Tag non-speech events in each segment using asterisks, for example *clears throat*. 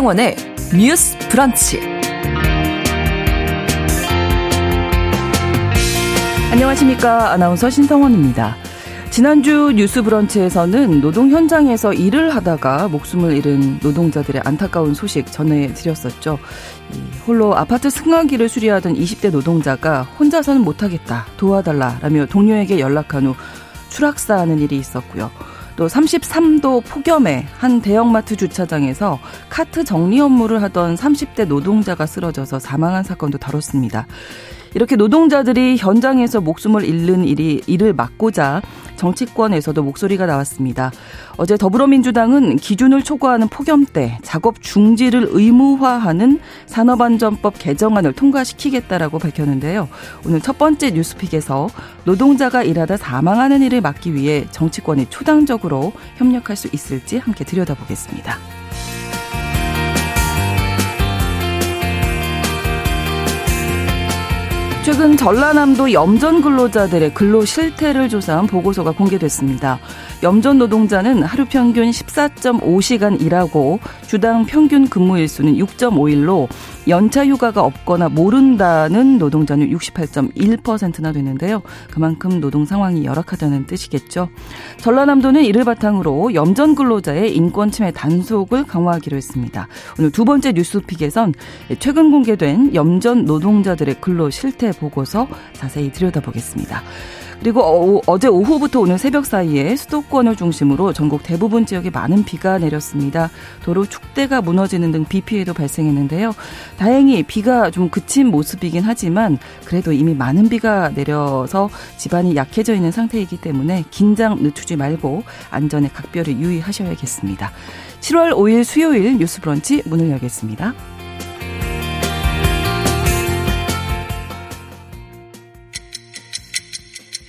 신성원의 뉴스 브런치. 안녕하십니까. 아나운서 신성원입니다. 지난주 뉴스 브런치에서는 노동 현장에서 일을 하다가 목숨을 잃은 노동자들의 안타까운 소식 전해드렸었죠. 홀로 아파트 승강기를 수리하던 20대 노동자가 혼자서는 못하겠다, 도와달라라며 동료에게 연락한 후 추락사하는 일이 있었고요. 또 33도 폭염에 한 대형마트 주차장에서 카트 정리 업무를 하던 30대 노동자가 쓰러져서 사망한 사건도 다뤘습니다. 이렇게 노동자들이 현장에서 목숨을 잃는 일이 이를 막고자 정치권에서도 목소리가 나왔습니다. 어제 더불어민주당은 기준을 초과하는 폭염 때 작업 중지를 의무화하는 산업안전법 개정안을 통과시키겠다라고 밝혔는데요. 오늘 첫 번째 뉴스픽에서 노동자가 일하다 사망하는 일을 막기 위해 정치권이 초당적으로 협력할 수 있을지 함께 들여다보겠습니다. 최근 전라남도 염전 근로자들의 근로 실태를 조사한 보고서가 공개됐습니다. 염전 노동자는 하루 평균 14.5시간 일하고 주당 평균 근무 일수는 6.5일로 연차 휴가가 없거나 모른다는 노동자는 68.1%나 되는데요. 그만큼 노동 상황이 열악하다는 뜻이겠죠. 전라남도는 이를 바탕으로 염전 근로자의 인권 침해 단속을 강화하기로 했습니다. 오늘 두 번째 뉴스픽에선 최근 공개된 염전 노동자들의 근로 실태 보고서 자세히 들여다보겠습니다. 그리고 어, 제 오후부터 오늘 새벽 사이에 수도권을 중심으로 전국 대부분 지역에 많은 비가 내렸습니다. 도로 축대가 무너지는 등 비 피해도 발생했는데요. 다행히 비가 좀 그친 모습이긴 하지만 그래도 이미 많은 비가 내려서 집안이 약해져 있는 상태이기 때문에 긴장 늦추지 말고 안전에 각별히 유의하셔야겠습니다. 7월 5일 수요일 뉴스 브런치 문을 열겠습니다.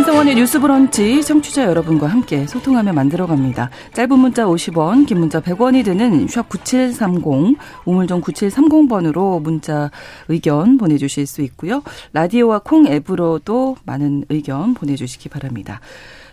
신성원의 뉴스 브런치 청취자 여러분과 함께 소통하며 만들어갑니다. 짧은 문자 50원, 긴 문자 100원이 드는 샵 9730, 우물정 9730번으로 문자 의견 보내주실 수 있고요. 라디오와 콩 앱으로도 많은 의견 보내주시기 바랍니다.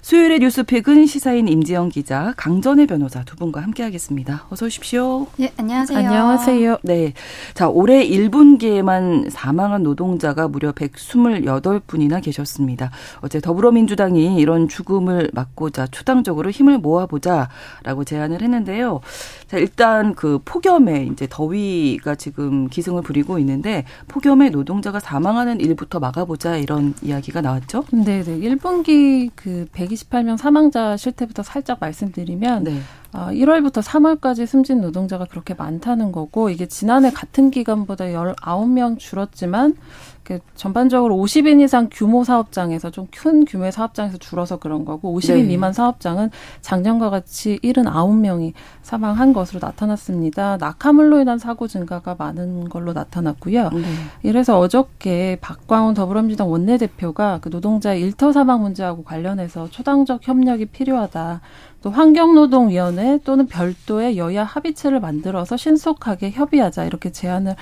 수요일의 뉴스픽은 시사인 임지영 기자, 강전애 변호사 두 분과 함께하겠습니다. 어서 오십시오. 네, 안녕하세요. 안녕하세요. 네, 자 올해 1분기에만 사망한 노동자가 무려 128분이나 계셨습니다. 어제 더불어민주당이 이런 죽음을 막고자 초당적으로 힘을 모아보자라고 제안을 했는데요. 자 일단 그 폭염에 이제 더위가 지금 기승을 부리고 있는데 폭염에 노동자가 사망하는 일부터 막아보자 이런 이야기가 나왔죠. 네, 네. 1분기 그 128명 사망자 실태부터 살짝 말씀드리면 네. 어, 1월부터 3월까지 숨진 노동자가 그렇게 많다는 거고 이게 지난해 같은 기간보다 19명 줄었지만 그 전반적으로 50인 이상 규모 사업장에서 좀 큰 규모의 사업장에서 줄어서 그런 거고 50인 네. 미만 사업장은 작년과 같이 79명이 사망한 것으로 나타났습니다. 낙하물로 인한 사고 증가가 많은 걸로 나타났고요. 네. 이래서 어저께 박광훈 더불어민주당 원내대표가 그 노동자 일터 사망 문제하고 관련해서 초당적 협력이 필요하다. 또 환경노동위원회 또는 별도의 여야 합의체를 만들어서 신속하게 협의하자 이렇게 제안을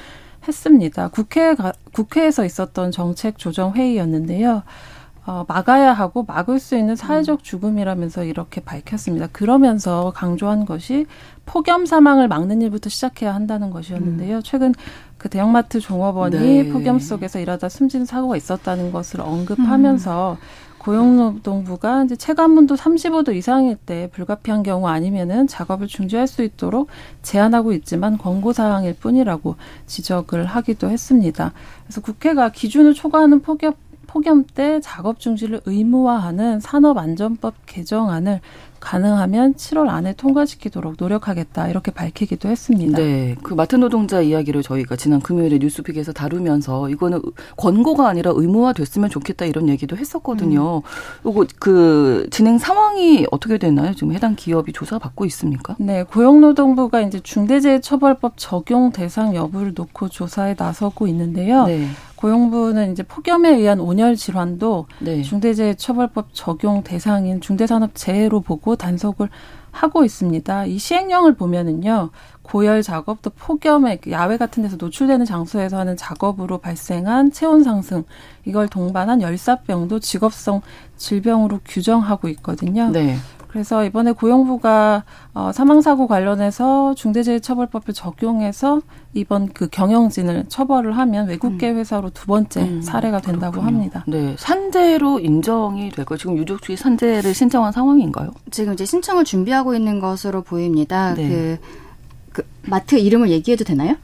했습니다. 국회 국회에서 있었던 정책 조정 회의였는데요. 어, 막아야 하고 막을 수 있는 사회적 죽음이라면서 이렇게 밝혔습니다. 그러면서 강조한 것이 폭염 사망을 막는 일부터 시작해야 한다는 것이었는데요. 음. 최근 그 대형마트 종업원이 네. 폭염 속에서 일하다 숨진 사고가 있었다는 것을 언급하면서 음. 고용노동부가 이제 체감온도 35도 이상일 때 불가피한 경우 아니면은 작업을 중지할 수 있도록 제한하고 있지만 권고 사항일 뿐이라고 지적을 하기도 했습니다. 그래서 국회가 기준을 초과하는 폭염 폭염 때 작업 중지를 의무화하는 산업안전법 개정안을 가능하면 7월 안에 통과시키도록 노력하겠다 이렇게 밝히기도 했습니다. 네, 그 마트 노동자 이야기를 저희가 지난 금요일에 뉴스픽에서 다루면서 이거는 권고가 아니라 의무화됐으면 좋겠다 이런 얘기도 했었거든요. 음. 이거 그 진행 상황이 어떻게 되나요? 지금 해당 기업이 조사 받고 있습니까? 네, 고용노동부가 이제 중대재해처벌법 적용 대상 여부를 놓고 조사에 나서고 있는데요. 네. 고용부는 이제 폭염에 의한 온열 질환도 네. 중대재해처벌법 적용 대상인 중대산업재해로 보고 단속을 하고 있습니다. 이 시행령을 보면은요, 고열 작업 또 폭염에 그 야외 같은 데서 노출되는 장소에서 하는 작업으로 발생한 체온 상승 이걸 동반한 열사병도 직업성 질병으로 규정하고 있거든요. 네. 그래서 이번에 고용부가 어, 사망사고 관련해서 중대재해처벌법을 적용해서 이번 그 경영진을 처벌을 하면 외국계 음. 회사로 두 번째 음, 사례가 된다고 그렇군요. 합니다. 네, 산재로 인정이 될까요? 지금 유족 측이 산재를 신청한 상황인가요? 지금 이제 신청을 준비하고 있는 것으로 보입니다. 네. 그, 그 마트 이름을 얘기해도 되나요?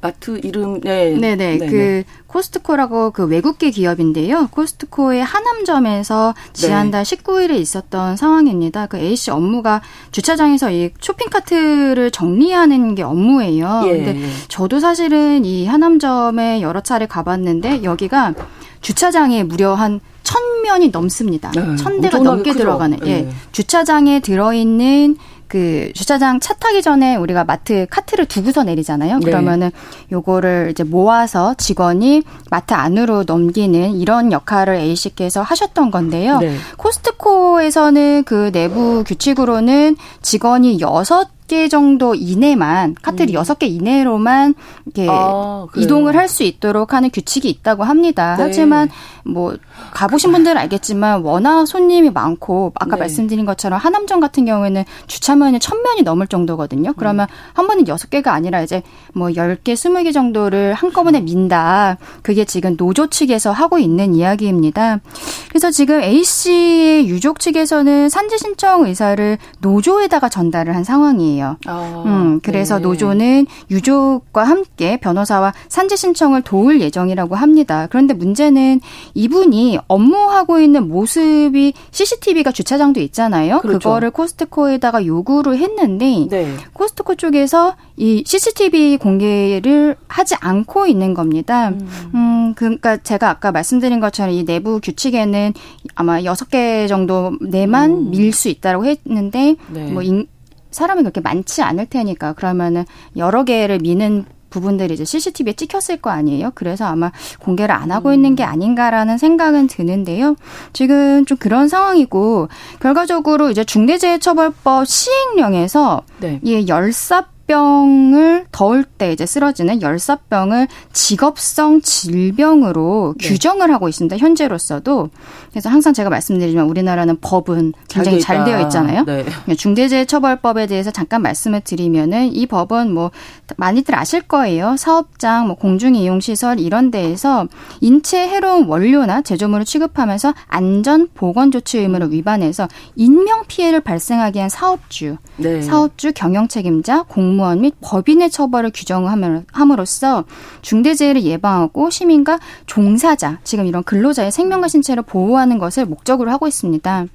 마트 이름 네. 네네 네네. 그 코스트코라고 그 외국계 기업인데요. 코스트코의 하남점에서 지난달 네. 19일에 있었던 상황입니다. 그 A 씨 업무가 주차장에서 이 쇼핑카트를 정리하는 게 업무예요. 예. 근데 저도 사실은 이 하남점에 여러 차례 가봤는데 여기가 주차장에 무려 한 천 면이 넘습니다. 네, 천 대가 넘게 크죠. 들어가는. 예. 네. 주차장에 들어있는 그 주차장 차 타기 전에 우리가 마트 카트를 두고서 내리잖아요. 네. 그러면은 요거를 이제 모아서 직원이 마트 안으로 넘기는 이런 역할을 A 씨께서 하셨던 건데요. 네. 코스트코에서는 그 내부 규칙으로는 직원이 여섯 개 정도 이내만 카트를 음. 여섯 음. 개 이내로만 이렇게 아, 이동을 할 수 있도록 하는 규칙이 있다고 합니다. 네. 하지만 뭐 가보신 분들은 알겠지만 워낙 손님이 많고 아까 네. 말씀드린 것처럼 하남점 같은 경우에는 주차면이 천면이 넘을 정도거든요. 그러면 음. 한 번에 여섯 개가 아니라 이제 뭐열 개, 스무 개 정도를 한꺼번에 민다. 그게 지금 노조 측에서 하고 있는 이야기입니다. 그래서 지금 A 씨의 유족 측에서는 산지 신청 의사를 노조에다가 전달을 한 상황이에요. 상황이에요. 아, 음, 그래서 네. 노조는 유족과 함께 변호사와 산재 신청을 도울 예정이라고 합니다. 그런데 문제는 이분이 업무하고 있는 모습이 CCTV가 주차장도 있잖아요. 그렇죠. 그거를 코스트코에다가 요구를 했는데 네. 코스트코 쪽에서 이 CCTV 공개를 하지 않고 있는 겁니다. 음. 음, 그러니까 제가 아까 말씀드린 것처럼 이 내부 규칙에는 아마 여섯 개 정도 내만 음. 밀수 있다고 했는데 네. 뭐 인, 사람이 그렇게 많지 않을 테니까 그러면은 여러 개를 미는 부분들이 이제 CCTV에 찍혔을 거 아니에요. 그래서 아마 공개를 안 하고 있는 게 아닌가라는 생각은 드는데요. 지금 좀 그런 상황이고 결과적으로 이제 중대재해처벌법 시행령에서 네. 이 열사 열사병을 더울 때 이제 쓰러지는 열사병을 직업성 질병으로 네. 규정을 하고 있습니다. 현재로서도. 그래서 항상 제가 말씀드리지만 우리나라는 법은 굉장히 잘, 잘 되어 있잖아요. 네. 중대재해처벌법에 대해서 잠깐 말씀을 드리면은 이 법은 뭐 많이들 아실 거예요. 사업장, 뭐 공중이용시설 이런 데에서 인체 해로운 원료나 제조물을 취급하면서 안전 보건 조치 의무를 위반해서 인명 피해를 발생하게 한 사업주, 네. 사업주 경영 책임자, 공무 공무원 및 법인의 처벌을 규정함으로써 중대재해를 예방하고 시민과 종사자, 지금 이런 근로자의 생명과 신체를 보호하는 것을 목적으로 하고 있습니다.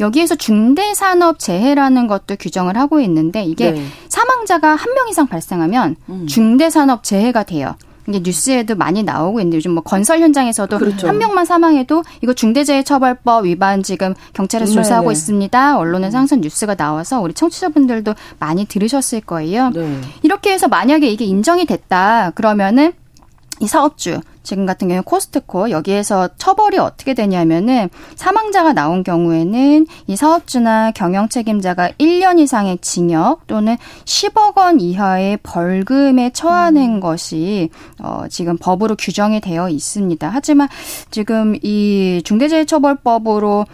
여기에서 중대산업 재해라는 것도 규정을 하고 있는데 이게 네. 사망자가 한 명 이상 발생하면 음. 중대산업 재해가 돼요. 이게 뉴스에도 많이 나오고 있는데 요즘 뭐 건설 현장에서도 그렇죠. 한 명만 사망해도 이거 중대재해처벌법 위반 지금 경찰에서 조사하고 네네. 있습니다. 언론에 상선 뉴스가 나와서 우리 청취자분들도 많이 들으셨을 거예요. 네. 이렇게 해서 만약에 이게 인정이 됐다 그러면은 이 사업주 지금 같은 경우 코스트코 여기에서 처벌이 어떻게 되냐면은 사망자가 나온 경우에는 이 사업주나 경영 책임자가 1년 이상의 징역 또는 10억 원 이하의 벌금에 처하는 음. 것이 어 지금 법으로 규정이 되어 있습니다. 하지만 지금 이 중대재해처벌법으로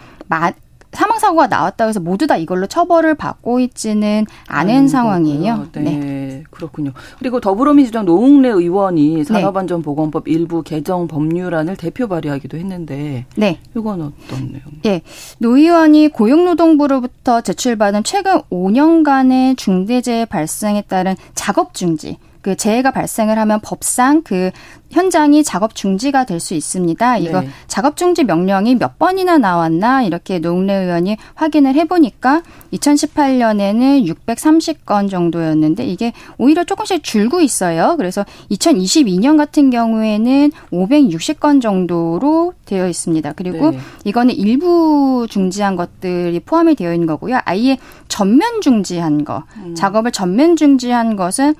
사망 사고가 나왔다고 해서 모두 다 이걸로 처벌을 받고 있지는 않은 상황이에요. 네. 네. 그렇군요. 그리고 더불어민주당 노웅래 의원이 네. 산업안전보건법 일부 개정 법률안을 대표 발의하기도 했는데 네. 이건 어떤 내용? 예. 노 의원이 고용노동부로부터 제출받은 최근 5년간의 중대재해 발생에 따른 작업 중지 그 재해가 발생을 하면 법상 그 현장이 작업 중지가 될 수 있습니다. 이거 네. 작업 중지 명령이 몇 번이나 나왔나 이렇게 노웅래 의원이 확인을 해보니까 2018년에는 630건 정도였는데 이게 오히려 조금씩 줄고 있어요. 그래서 2022년 같은 경우에는 560건 정도로 되어 있습니다. 그리고 네. 이거는 일부 중지한 것들이 포함이 되어 있는 거고요. 아예 전면 중지한 거, 음. 작업을 전면 중지한 것은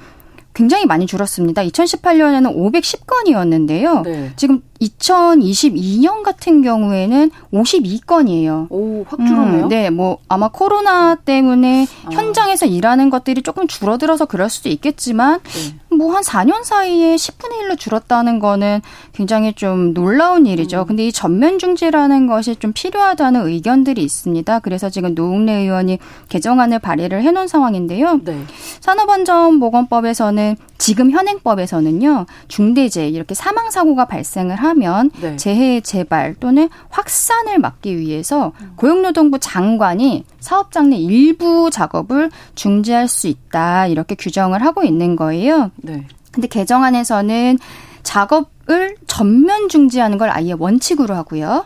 굉장히 많이 줄었습니다. 2018년에는 510건이었는데요. 네. 지금 2022년 같은 경우에는 52건이에요. 오, 확 줄었네요. 음, 네, 뭐 아마 코로나 때문에 아. 현장에서 일하는 것들이 조금 줄어들어서 그럴 수도 있겠지만 네. 뭐한 4년 사이에 10분의 1로 줄었다는 거는 굉장히 좀 놀라운 일이죠. 음. 근데 이 전면 중지라는 것이 좀 필요하다는 의견들이 있습니다. 그래서 지금 노웅래 의원이 개정안을 발의를 해 놓은 상황인데요. 네. 산업안전보건법에서는 지금 현행법에서는요. 중대재해 이렇게 사망 사고가 발생을 하면 네. 재해 재발 또는 확산을 막기 위해서 고용노동부 장관이 사업장 내 일부 작업을 중지할 수 있다 이렇게 규정을 하고 있는 거예요. 네. 근데 개정안에서는 작업을 전면 중지하는 걸 아예 원칙으로 하고요.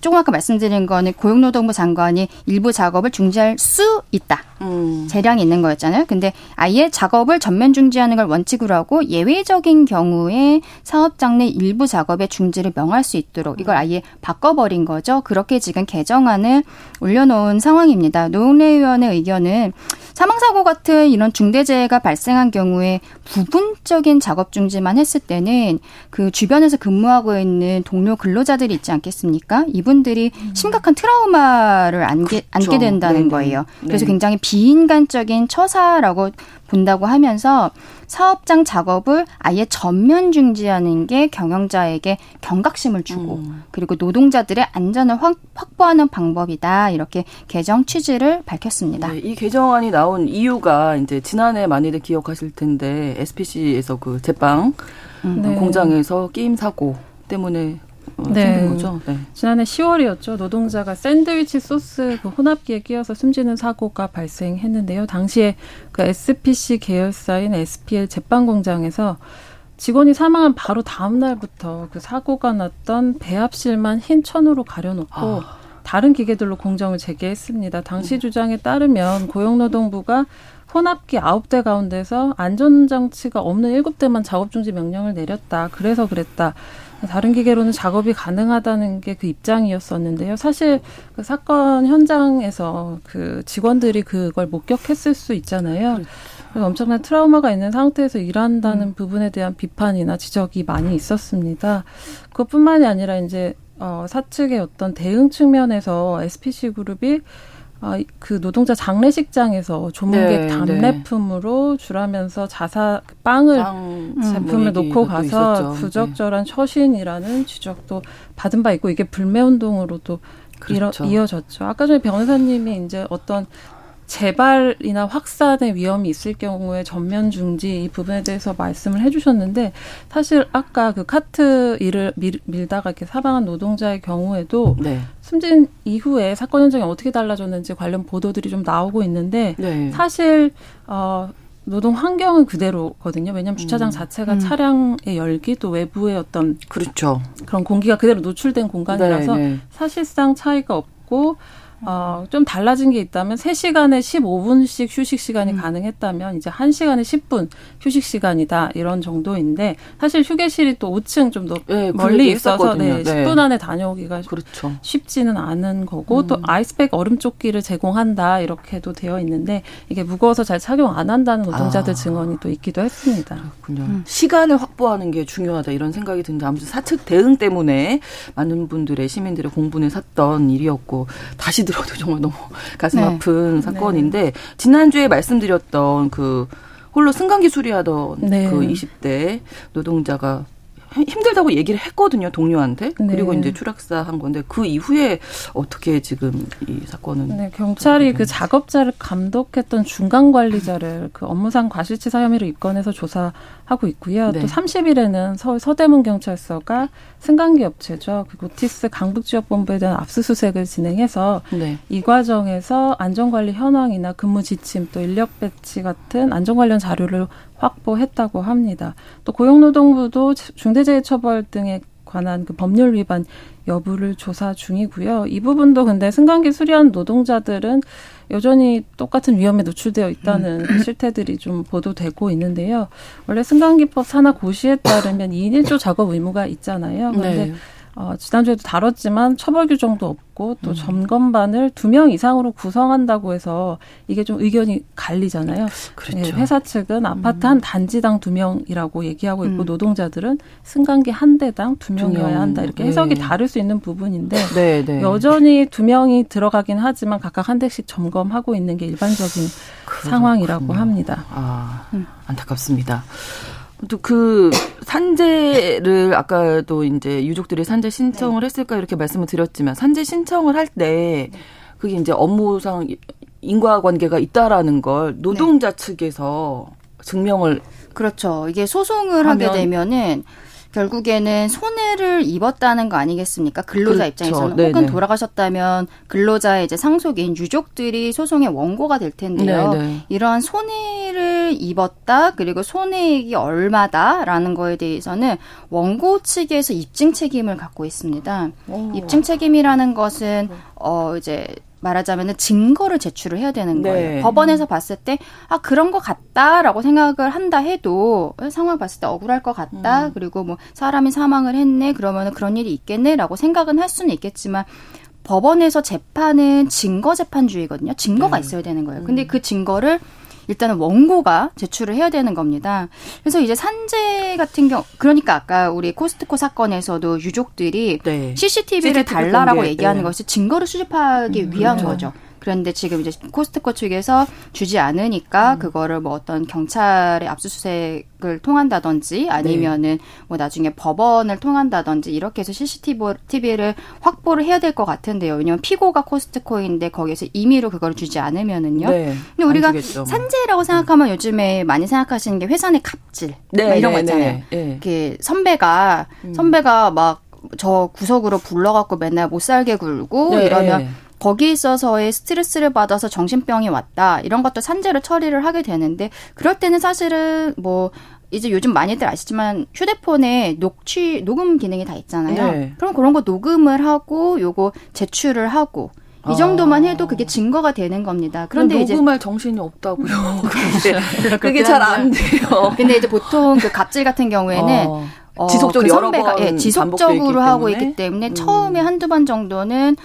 조금 아까 말씀드린 거는 고용노동부 장관이 일부 작업을 중지할 수 있다. 음. 재량이 있는 거였잖아요. 근데 아예 작업을 전면 중지하는 걸 원칙으로 하고 예외적인 경우에 사업장 내 일부 작업의 중지를 명할 수 있도록 이걸 아예 바꿔버린 거죠. 그렇게 지금 개정안을 올려놓은 상황입니다. 노웅래 의원의 의견은 사망사고 같은 이런 중대재해가 발생한 경우에 부분적인 작업 중지만 했을 때는 그 주변에서 근무하고 있는 동료 근로자들이 있지 않겠습니까? 이분들이 심각한 트라우마를 안게, 그렇죠. 안게 된다는 네네. 거예요. 그래서 네 굉장히 비 인간적인 처사라고 본다고 하면서 사업장 작업을 아예 전면 중지하는 게 경영자에게 경각심을 주고 음. 그리고 노동자들의 안전을 확, 보하는 방법이다 이렇게 개정 취지를 밝혔습니다. 네, 이 개정안이 나온 이유가 이제 지난해 많이들 기억하실 텐데 SPC에서 그 제빵 음. 네. 공장에서 게임 사고 때문에 어, 네. 거죠. 네. 지난해 10월이었죠. 노동자가 샌드위치 소스 그 혼합기에 끼어서 숨지는 사고가 발생했는데요. 당시에 그 SPC 계열사인 SPL 제빵 공장에서 직원이 사망한 바로 다음 날부터 그 사고가 났던 배합실만 흰 천으로 가려놓고 아. 다른 기계들로 공정을 재개했습니다. 당시 음. 주장에 따르면 고용노동부가 혼합기 아홉 대 가운데서 안전장치가 없는 일곱 대만 작업 중지 명령을 내렸다. 그래서 그랬다. 다른 기계로는 작업이 가능하다는 게 그 입장이었었는데요. 사실 그 사건 현장에서 그 직원들이 그걸 목격했을 수 있잖아요. 그렇죠. 엄청난 트라우마가 있는 상태에서 일한다는 음. 부분에 대한 비판이나 지적이 많이 있었습니다. 그것뿐만이 아니라 이제 어, 사측의 어떤 대응 측면에서 SPC 그룹이 아, 그 노동자 장례식장에서 조문객 네, 담례품으로 네. 주라면서 자사 빵을 빵 제품을 놓고 가서. 부적절한 네. 처신이라는 지적도 받은 바 있고 이게 불매 운동으로도 그렇죠. 이어졌죠. 아까 전에 변호사님이 이제 어떤 재발이나 확산의 위험이 있을 경우에 전면 중지 이 부분에 대해서 말씀을 해주셨는데 사실 아까 그 카트 일을 밀, 밀다가 이렇게 사망한 노동자의 경우에도 네. 숨진 이후에 사건 현장이 어떻게 달라졌는지 관련 보도들이 좀 나오고 있는데 네. 사실 어 노동 환경은 그대로거든요. 왜냐하면 주차장 음. 자체가 음. 차량의 열기 또 외부의 어떤 그렇죠. 그런 공기가 그대로 노출된 공간이라서 네, 네. 사실상 차이가 없고 어, 좀 달라진 게 있다면 3시간에 15분씩 휴식 시간이 음. 가능했다면 이제 1시간에 10분 휴식 시간이다. 이런 정도인데 사실 휴게실이 또 5층 좀더 네, 멀리 있어서 네, 10분 안에 다녀오기가 그렇죠. 쉽지는 않은 거고 음. 또 아이스백 얼음 조끼를 제공한다. 이렇게도 되어 있는데 이게 무거워서 잘 착용 안 한다는 노동자들 아. 증언이 또 있기도 했습니다. 그렇군요. 음. 시간을 확보하는 게 중요하다. 이런 생각이 든데 아무튼 사측 대응 때문에 많은 분들의 시민들의 공분을 샀던 일이었고 다시 들 어도 정말 너무 *laughs* 가슴 네. 아픈 사건인데 네. 지난주에 말씀드렸던 그 홀로 승강기 수리하던 네. 그 20대 노동자가 힘들다고 얘기를 했거든요 동료한테 네. 그리고 이제 추락사 한 건데 그 이후에 어떻게 지금 이 사건은 네, 경찰이 그 작업자를 감독했던 중간 관리자를 그 업무상 과실치사 혐의로 입건해서 조사하고 있고요. 네. 또 30일에는 서울 서대문 경찰서가 승강기 업체죠 그 고티스 강북지역본부에 대한 압수수색을 진행해서 네. 이 과정에서 안전관리 현황이나 근무 지침 또 인력 배치 같은 안전 관련 자료를 확보했다고 합니다. 또 고용노동부도 중대재해처벌 등에 관한 그 법률 위반 여부를 조사 중이고요. 이 부분도 근데 승강기 수리한 노동자들은 여전히 똑같은 위험에 노출되어 있다는 음. *clears throat* 실태들이 좀 보도되고 있는데요. 원래 승강기법 산하 고시에 따르면 2인 1조 작업 의무가 있잖아요. 그런데 네. 어, 지난주에도 다뤘지만 처벌 규정도 없고 또 음. 점검반을 두 명 이상으로 구성한다고 해서 이게 좀 의견이 갈리잖아요. 그렇죠. 네, 회사 측은 아파트 음. 한 단지당 두 명이라고 얘기하고 있고 음. 노동자들은 승강기 한 대당 두 명이어야 한다 이렇게 해석이 네. 다를 수 있는 부분인데 네, 네. 여전히 두 명이 들어가긴 하지만 각각 한 대씩 점검하고 있는 게 일반적인 그렇군요. 상황이라고 합니다. 아, 안타깝습니다. 또 그 산재를 아까도 이제 유족들이 산재 신청을 네. 했을까 이렇게 말씀을 드렸지만 산재 신청을 할 때 그게 이제 업무상 인과관계가 있다라는 걸 노동자 네. 측에서 증명을 그렇죠. 이게 소송을 하게 되면은 결국에는 손해를 입었다는 거 아니겠습니까? 근로자 그렇죠. 입장에서는 네네. 혹은 돌아가셨다면 근로자의 이제 상속인 유족들이 소송의 원고가 될 텐데요. 네네. 이러한 손해를 입었다 그리고 손해액이 얼마다라는 거에 대해서는 원고 측에서 입증 책임을 갖고 있습니다. 오. 입증 책임이라는 것은 어 이제 말하자면은 증거를 제출을 해야 되는 네. 거예요. 네. 법원에서 봤을 때 아 그런 것 같다라고 생각을 한다 해도 상황 봤을 때 억울할 것 같다. 음. 그리고 뭐 사람이 사망을 했네. 그러면은 그런 일이 있겠네라고 생각은 할 수는 있겠지만 법원에서 재판은 증거 재판주의거든요. 증거가 네. 있어야 되는 거예요. 근데 음. 그 증거를 일단은 원고가 제출을 해야 되는 겁니다. 그래서 이제 산재 같은 경우 그러니까 아까 우리 코스트코 사건에서도 유족들이 네. CCTV를 CCTV 달라라고 공개. 얘기하는 네. 것이 증거를 수집하기 음, 위한 그렇죠. 거죠. 그런데 지금 이제 코스트코 측에서 주지 않으니까 음. 그거를 뭐 어떤 경찰의 압수수색을 통한다든지 아니면은 네. 뭐 나중에 법원을 통한다든지 이렇게 해서 CCTV를 확보를 해야 될 것 같은데요. 왜냐면 피고가 코스트코인데 거기에서 임의로 그걸 주지 않으면은요. 네. 근데 우리가 산재라고 생각하면 요즘에 많이 생각하시는 게 회사 내 갑질 네, 이런 거 네, 있잖아요. 네, 네. 선배가 음. 선배가 막 저 구석으로 불러갖고 맨날 못 살게 굴고 네, 이러면 거기 있어서의 스트레스를 받아서 정신병이 왔다. 이런 것도 산재로 처리를 하게 되는데 그럴 때는 사실은 뭐 이제 요즘 많이들 아시지만 휴대폰에 녹취 녹음 기능이 다 있잖아요. 네. 그럼 그런 거 녹음을 하고 요거 제출을 하고 이 정도만 아. 해도 그게 증거가 되는 겁니다. 그런데 이제 녹음할 정신이 없다고요. *laughs* 그게, 그게 잘 안 돼요. 근데 이제 보통 그 갑질 같은 경우에는 어. 어, 지속적으로 그 선배가 예, 지속적으로 하고 있기 때문에 음. 처음에 한두 번 정도는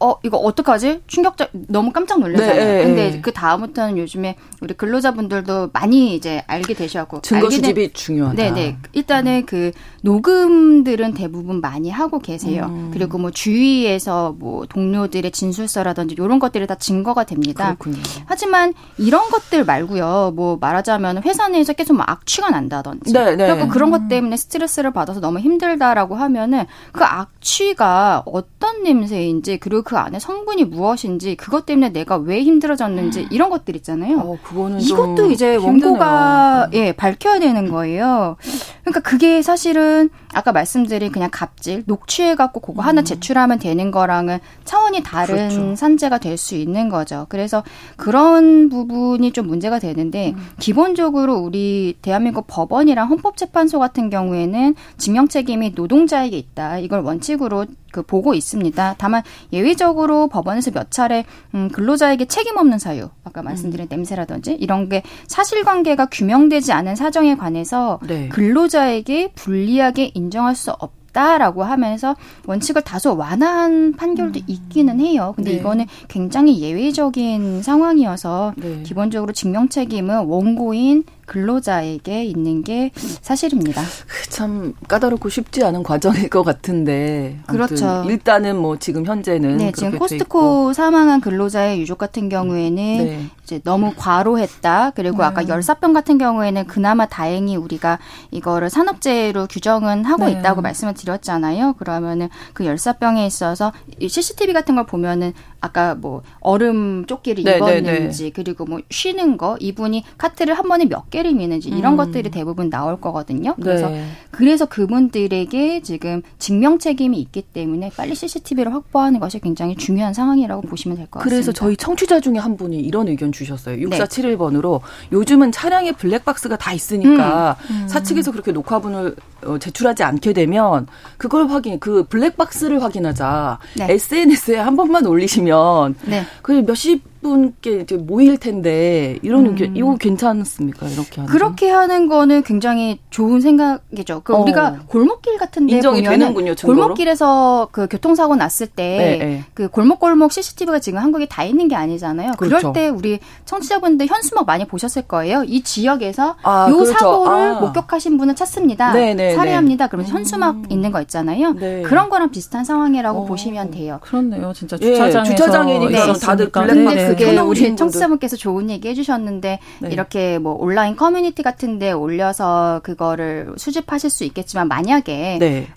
어 이거 어떡하지? 충격적 너무 깜짝 놀랐잖아요. 네, 근데 네. 그 다음부터는 요즘에 우리 근로자분들도 많이 이제 알게 되셨고 증거 수집이 중요하다. 네, 네. 일단은 음. 그 녹음들은 대부분 많이 하고 계세요. 음. 그리고 뭐 주위에서 뭐 동료들의 진술서라든지 이런 것들이 다 증거가 됩니다. 그렇군요. 하지만 이런 것들 말고요. 뭐 말하자면 회사 내에서 계속 뭐 악취가 난다든지 네, 네. 그리고 그런 것 때문에 스트레스를 받아서 너무 힘들다라고 하면은 그 악취가 어떤 냄새인지 그리고 그 안에 성분이 무엇인지 그것 때문에 내가 왜 힘들어졌는지 이런 것들 있잖아요. 어, 이것도 이제 원고가 예 밝혀야 되는 거예요. 그러니까 그게 사실은 사실은 아까 말씀드린 그냥 갑질, 녹취해 갖고 그거 음. 하나 제출하면 되는 거랑은 차원이 다른 그렇죠. 산재가 될 수 있는 거죠. 그래서 그런 부분이 좀 문제가 되는데 음. 기본적으로 우리 대한민국 법원이랑 헌법재판소 같은 경우에는 증명 책임이 노동자에게 있다. 이걸 원칙으로 그 보고 있습니다. 다만 예외적으로 법원에서 몇 차례 음, 근로자에게 책임 없는 사유, 아까 말씀드린 음. 냄새라든지 이런 게 사실관계가 규명되지 않은 사정에 관해서 네. 근로자에게 불리하게 인정할 수 없. 다라고 하면서 원칙을 다소 완화한 판결도 음. 있기는 해요. 근데 네. 이거는 굉장히 예외적인 상황이어서 네. 기본적으로 증명 책임은 원고인 근로자에게 있는 게 사실입니다. 참 까다롭고 쉽지 않은 과정일 것 같은데. 그렇죠. 일단은 뭐 지금 현재는 네, 지금 코스트코 사망한 근로자의 유족 같은 경우에는 네. 이제 너무 과로했다. 그리고 네. 아까 열사병 같은 경우에는 그나마 다행히 우리가 이거를 산업재해로 규정은 하고 네. 있다고 말씀을 드렸잖아요. 그러면은 그 열사병에 있어서 CCTV 같은 걸 보면은 아까 뭐 얼음 조끼를 네, 네, 입었는지 네. 그리고 뭐 쉬는 거 이분이 카트를 한 번에 몇 개를 미는지 이런 음. 것들이 대부분 나올 거거든요. 그래서 네. 그래서 그분들에게 지금 증명 책임이 있기 때문에 빨리 CCTV를 확보하는 것이 굉장히 중요한 상황이라고 보시면 될 것 같습니다. 그래서 저희 청취자 중에 한 분이 이런 의견 주 셨어요. 6471번으로 요즘은 차량에 블랙박스가 다 있으니까 음. 음. 사측에서 그렇게 녹화분을 어, 제출하지 않게 되면 그걸 확인 그 블랙박스를 확인하자 네. SNS에 한 번만 올리시면 네. 그 몇십 분께 이제 모일 텐데 이런 음. 이거 괜찮습니까? 이렇게 하는 그렇게 하는 거는 굉장히 좋은 생각이죠. 그 어. 우리가 골목길 같은데 인정이 되는군요. 증거로? 골목길에서 그 교통사고 났을 때그 네, 네. 그 골목골목 CCTV가 지금 한국에 다 있는 게 아니잖아요. 그렇죠. 그럴 때 우리 청취자분들 현수막 많이 보셨을 거예요. 이 지역에서 아, 요 그렇죠. 사고를 아. 목격하신 분을 찾습니다. 네, 네, 네. 살해합니다. 그러면 음. 현수막 있는 거 있잖아요. 네. 그런 거랑 비슷한 상황이라고 어. 보시면 돼요. 그렇네요. 진짜 주차장에서 예, 주차장이니까 다들 블랙박스 그게 우리 청취자분께서 좋은 얘기 해주셨는데 네. 이렇게 뭐 온라인 커뮤니티 같은데 올려서 그거를 수집하실 수 있겠지만 만약에 네.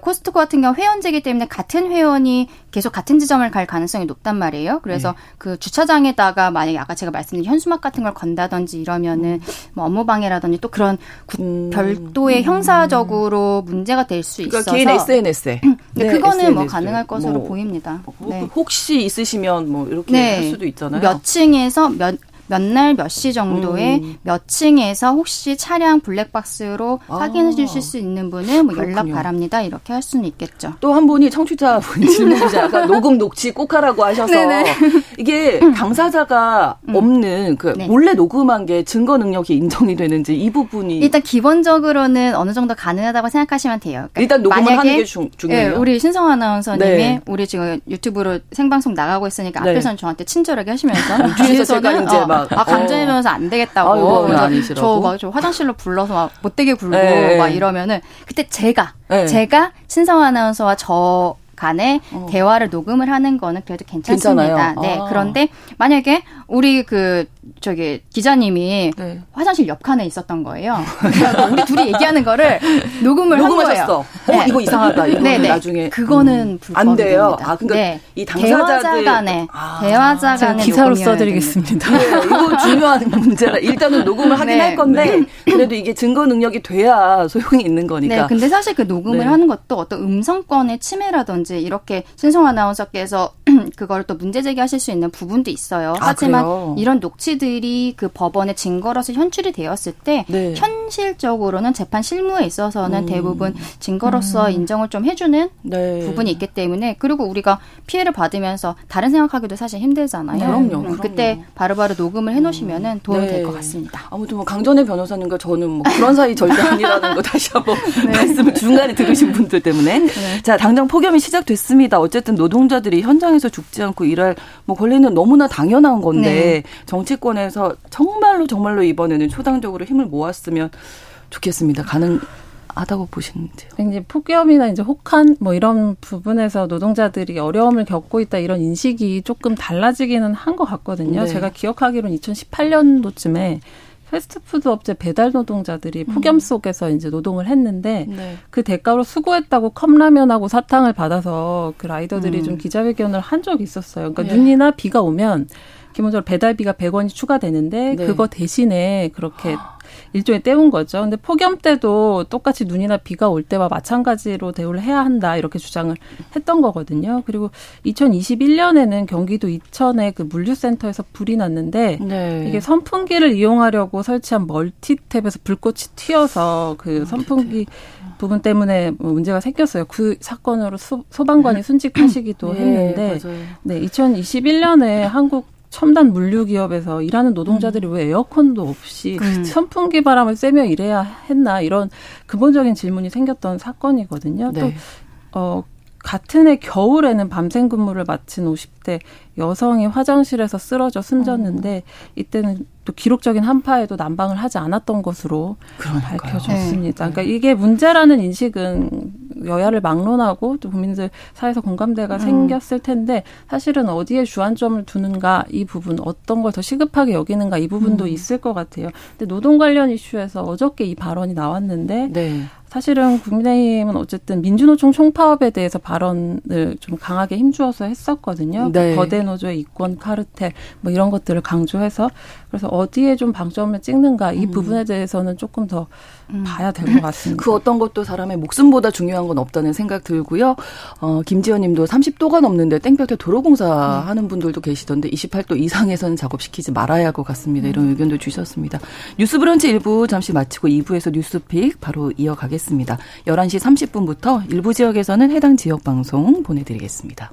코스트코 같은 경우 회원제기 때문에 같은 회원이 계속 같은 지점을 갈 가능성이 높단 말이에요. 그래서 네. 그 주차장에다가 만약에 아까 제가 말씀드린 현수막 같은 걸 건다든지 이러면은 뭐 업무 방해라든지 또 그런 구, 음. 별도의 음. 형사적으로 문제가 될수 그러니까 있어서 개인 SNS에 *clears throat* 네, 그거는 SNS 뭐 가능할 것으로 뭐, 보입니다. 네. 혹시 있으시면 뭐 이렇게 네. 할 수도 있잖아요. 몇 층에서 몇 몇 날 몇 시 정도에 음. 몇 층에서 혹시 차량 블랙박스로 아. 확인해 주실 수 있는 분은 뭐 연락 바랍니다. 이렇게 할 수는 있겠죠. 또 한 분이 청취자분 질문자가 *laughs* 녹음 녹취 꼭 하라고 하셔서 *laughs* 이게 당사자가 음. 없는 그 네. 몰래 녹음한 게 증거 능력이 인정이 되는지 이 부분이 일단 기본적으로는 어느 정도 가능하다고 생각하시면 돼요. 그러니까 일단 녹음을 하는 게 중, 중요해요. 네, 우리 신성 아나운서님이 네. 우리 지금 유튜브로 생방송 나가고 있으니까 네. 앞에서는 저한테 친절하게 하시면서 *laughs* 뒤에서는 이제 막 아, 감정이 변호사 안 되겠다고. 아이고, 저, 막, 저 화장실로 불러서 막 못되게 굴고 네. 막 이러면은 그때 제가, 네. 제가 신성 아나운서와 저 간에 어. 대화를 녹음을 하는 거는 그래도 괜찮습니다. 괜찮아요. 네. 아. 그런데 만약에 우리 그 저기 기자님이 네. 화장실 옆 칸에 있었던 거예요. 우리 둘이 얘기하는 거를 녹음을 녹음하셨어. 한 거예요. 어, 네. 이거 이상하다. 이거 네, 네. 나중에 그거는 음, 안 돼요. 아, 그러니까 네. 이 당사자들 대화자 간에 아. 대화자 간에 기사로 써드리겠습니다. 네, 이거 중요한 *laughs* 문제라 일단은 녹음을 하긴 네. 할 건데 그래도 이게 증거 능력이 돼야 소용이 있는 거니까. 네, 근데 사실 그 녹음을 하는 것도 어떤 음성권의 침해라든지 이렇게 신성 아나운서께서 *clears throat* 그걸 또 문제 제기하실 수 있는 부분도 있어요. 아, 하지만 그래요? 이런 녹취 들이 그 법원에 증거로서 현출이 되었을 때 네. 현실적으로는 재판 실무에 있어서는 음. 대부분 증거로서 음. 인정을 좀 해주는 네. 부분이 있기 때문에 그리고 우리가 피해를 받으면서 다른 생각하기도 사실 힘들잖아요. 그럼요. 그럼요. 그때 바로바로 녹음을 해놓으시면은 음. 도움이 네. 될것 같습니다. 아무튼 뭐 강전의 변호사님과 저는 뭐 그런 사이 절대 아니라는 거 다시 한번 *laughs* 네. 말씀을 중간에 들으신 분들 때문에 네. 자 당장 폭염이 시작됐습니다. 어쨌든 노동자들이 현장에서 죽지 않고 일할 뭐 권리는 너무나 당연한 건데 네. 정치권에서 정말로 정말로 이번에는 초당적으로 힘을 모았으면 좋겠습니다. 가능. 하다고 보시는지요? 이제 폭염이나 이제 혹한 뭐 이런 부분에서 노동자들이 어려움을 겪고 있다 이런 인식이 조금 달라지기는 한 것 같거든요. 네. 제가 기억하기로는 2018년도쯤에 패스트푸드 업체 배달 노동자들이 음. 폭염 속에서 이제 노동을 했는데 네. 그 대가로 수고했다고 컵라면하고 사탕을 받아서 그 라이더들이 음. 좀 기자회견을 한 적이 있었어요. 그러니까 네. 눈이나 비가 오면 기본적으로 배달비가 100원이 추가되는데 네. 그거 대신에 그렇게 일종의 때운 거죠. 근데 폭염 때도 똑같이 눈이나 비가 올 때와 마찬가지로 대우를 해야 한다 이렇게 주장을 했던 거거든요. 그리고 2021년에는 경기도 이천의 그 물류센터에서 불이 났는데 네. 이게 선풍기를 이용하려고 설치한 멀티탭에서 불꽃이 튀어서 그 선풍기 부분 때문에 뭐 문제가 생겼어요. 그 사건으로 소, 방관이 순직하시기도 네, 했는데 네, 2021년에 한국 첨단 물류 기업에서 일하는 노동자들이 음. 왜 에어컨도 없이 음. 선풍기 바람을 쐬며 일해야 했나 이런 근본적인 질문이 생겼던 사건이거든요. 네. 또 어, 같은 해 겨울에는 밤샘 근무를 마친 50대 여성이 화장실에서 쓰러져 숨졌는데 음. 이때는 또 기록적인 한파에도 난방을 하지 않았던 것으로 그러니까요. 밝혀졌습니다. 네. 그러니까 이게 문제라는 인식은 여야를 막론하고 또 국민들 사이에서 공감대가 음. 생겼을 텐데 사실은 어디에 주안점을 두는가 이 부분 어떤 걸 더 시급하게 여기는가 이 부분도 음. 있을 것 같아요. 근데 노동 관련 이슈에서 어저께 이 발언이 나왔는데 네. 사실은 국민의힘은 어쨌든 민주노총 총파업에 대해서 발언을 좀 강하게 힘주어서 했었거든요. 네. 거대 노조의 이권 카르텔 뭐 이런 것들을 강조해서 그래서 어디에 좀 방점을 찍는가 이 음. 부분에 대해서는 조금 더 음. 봐야 될 것 같습니다. 그 어떤 것도 사람의 목숨보다 중요한 건 없다는 생각 들고요. 어, 김지현 님도 30도가 넘는데 땡볕에 도로공사 음. 하는 분들도 계시던데 28도 이상에서는 작업시키지 말아야 할 것 같습니다. 이런 음. 의견도 주셨습니다. 뉴스 브런치 1부 잠시 마치고 2부에서 뉴스픽 바로 이어가겠습니다. 11시 30분부터 일부 지역에서는 해당 지역 방송 보내드리겠습니다.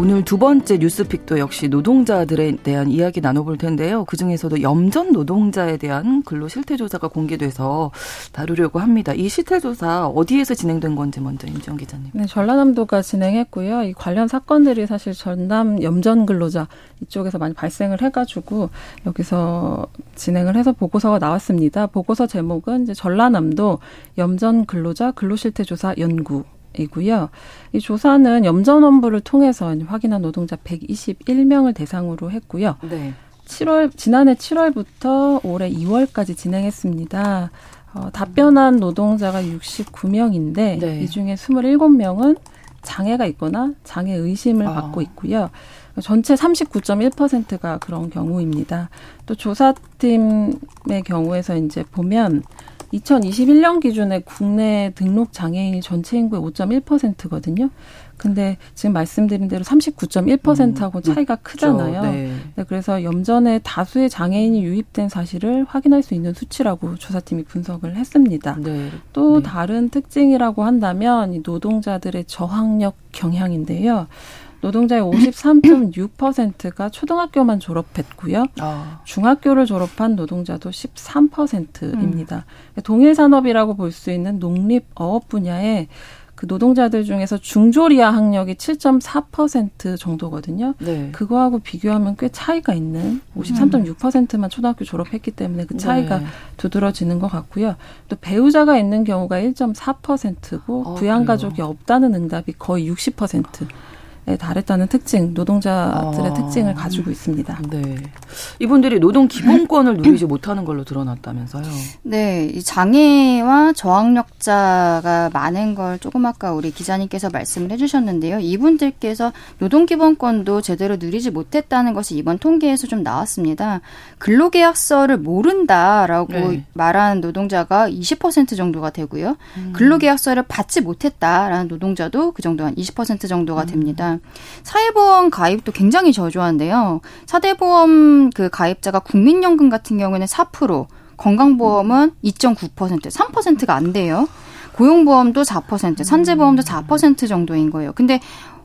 오늘 두 번째 뉴스픽도 역시 노동자들에 대한 이야기 나눠볼 텐데요. 그 중에서도 염전 노동자에 대한 근로 실태조사가 공개돼서 다루려고 합니다. 이 실태조사 어디에서 진행된 건지 먼저 임지영 기자님. 네, 전라남도가 진행했고요. 이 관련 사건들이 사실 전남 염전 근로자 이쪽에서 많이 발생을 해가지고 여기서 진행을 해서 보고서가 나왔습니다. 보고서 제목은 이제 전라남도 염전 근로자 근로 실태조사 연구 이고요. 이 조사는 염전원부를 통해서 확인한 노동자 121명을 대상으로 했고요. 네. 7월 지난해 7월부터 올해 2월까지 진행했습니다. 어, 답변한 노동자가 69명인데 네. 이 중에 27명은 장애가 있거나 장애 의심을 아. 받고 있고요. 전체 39.1%가 그런 경우입니다. 또 조사팀의 경우에서 이제 보면 2021년 기준에 국내 등록 장애인 전체 인구의 5.1%거든요. 근데 지금 말씀드린 대로 39.1%하고 음, 차이가 크잖아요. 네. 네, 그래서 염전에 다수의 장애인이 유입된 사실을 확인할 수 있는 수치라고 조사팀이 분석을 했습니다. 네. 또 네. 다른 특징이라고 한다면 이 노동자들의 저항력 경향인데요. 노동자의 53.6%가 초등학교만 졸업했고요. 아. 중학교를 졸업한 노동자도 13%입니다. 음. 동일 산업이라고 볼 수 있는 농립 어업 분야에 그 노동자들 중에서 중졸이하 학력이 7.4% 정도거든요. 네. 그거하고 비교하면 꽤 차이가 있는 53.6%만 초등학교 졸업했기 때문에 그 차이가 네. 두드러지는 것 같고요. 또 배우자가 있는 경우가 1.4%고 어, 부양 가족이 없다는 응답이 거의 60%. 에 달했다는 특징, 노동자들의 아. 특징을 가지고 있습니다. 네. 이분들이 노동 기본권을 누리지 못하는 걸로 드러났다면서요? 네, 이 장애와 저항력자가 많은 걸 조금 아까 우리 기자님께서 말씀을 해주셨는데요. 이분들께서 노동 기본권도 제대로 누리지 못했다는 것이 이번 통계에서 좀 나왔습니다. 근로계약서를 모른다라고 네. 말한 노동자가 20% 정도가 되고요. 음. 근로계약서를 받지 못했다라는 노동자도 그 정도 한 20% 정도가 됩니다. 사회보험 가입도 굉장히 저조한데요. 사대보험 그 가입자가 국민연금 같은 경우에는 4%, 건강보험은 2.9%, 3%가 안 돼요. 고용보험도 4%, 산재보험도 4% 정도인 거예요. 근데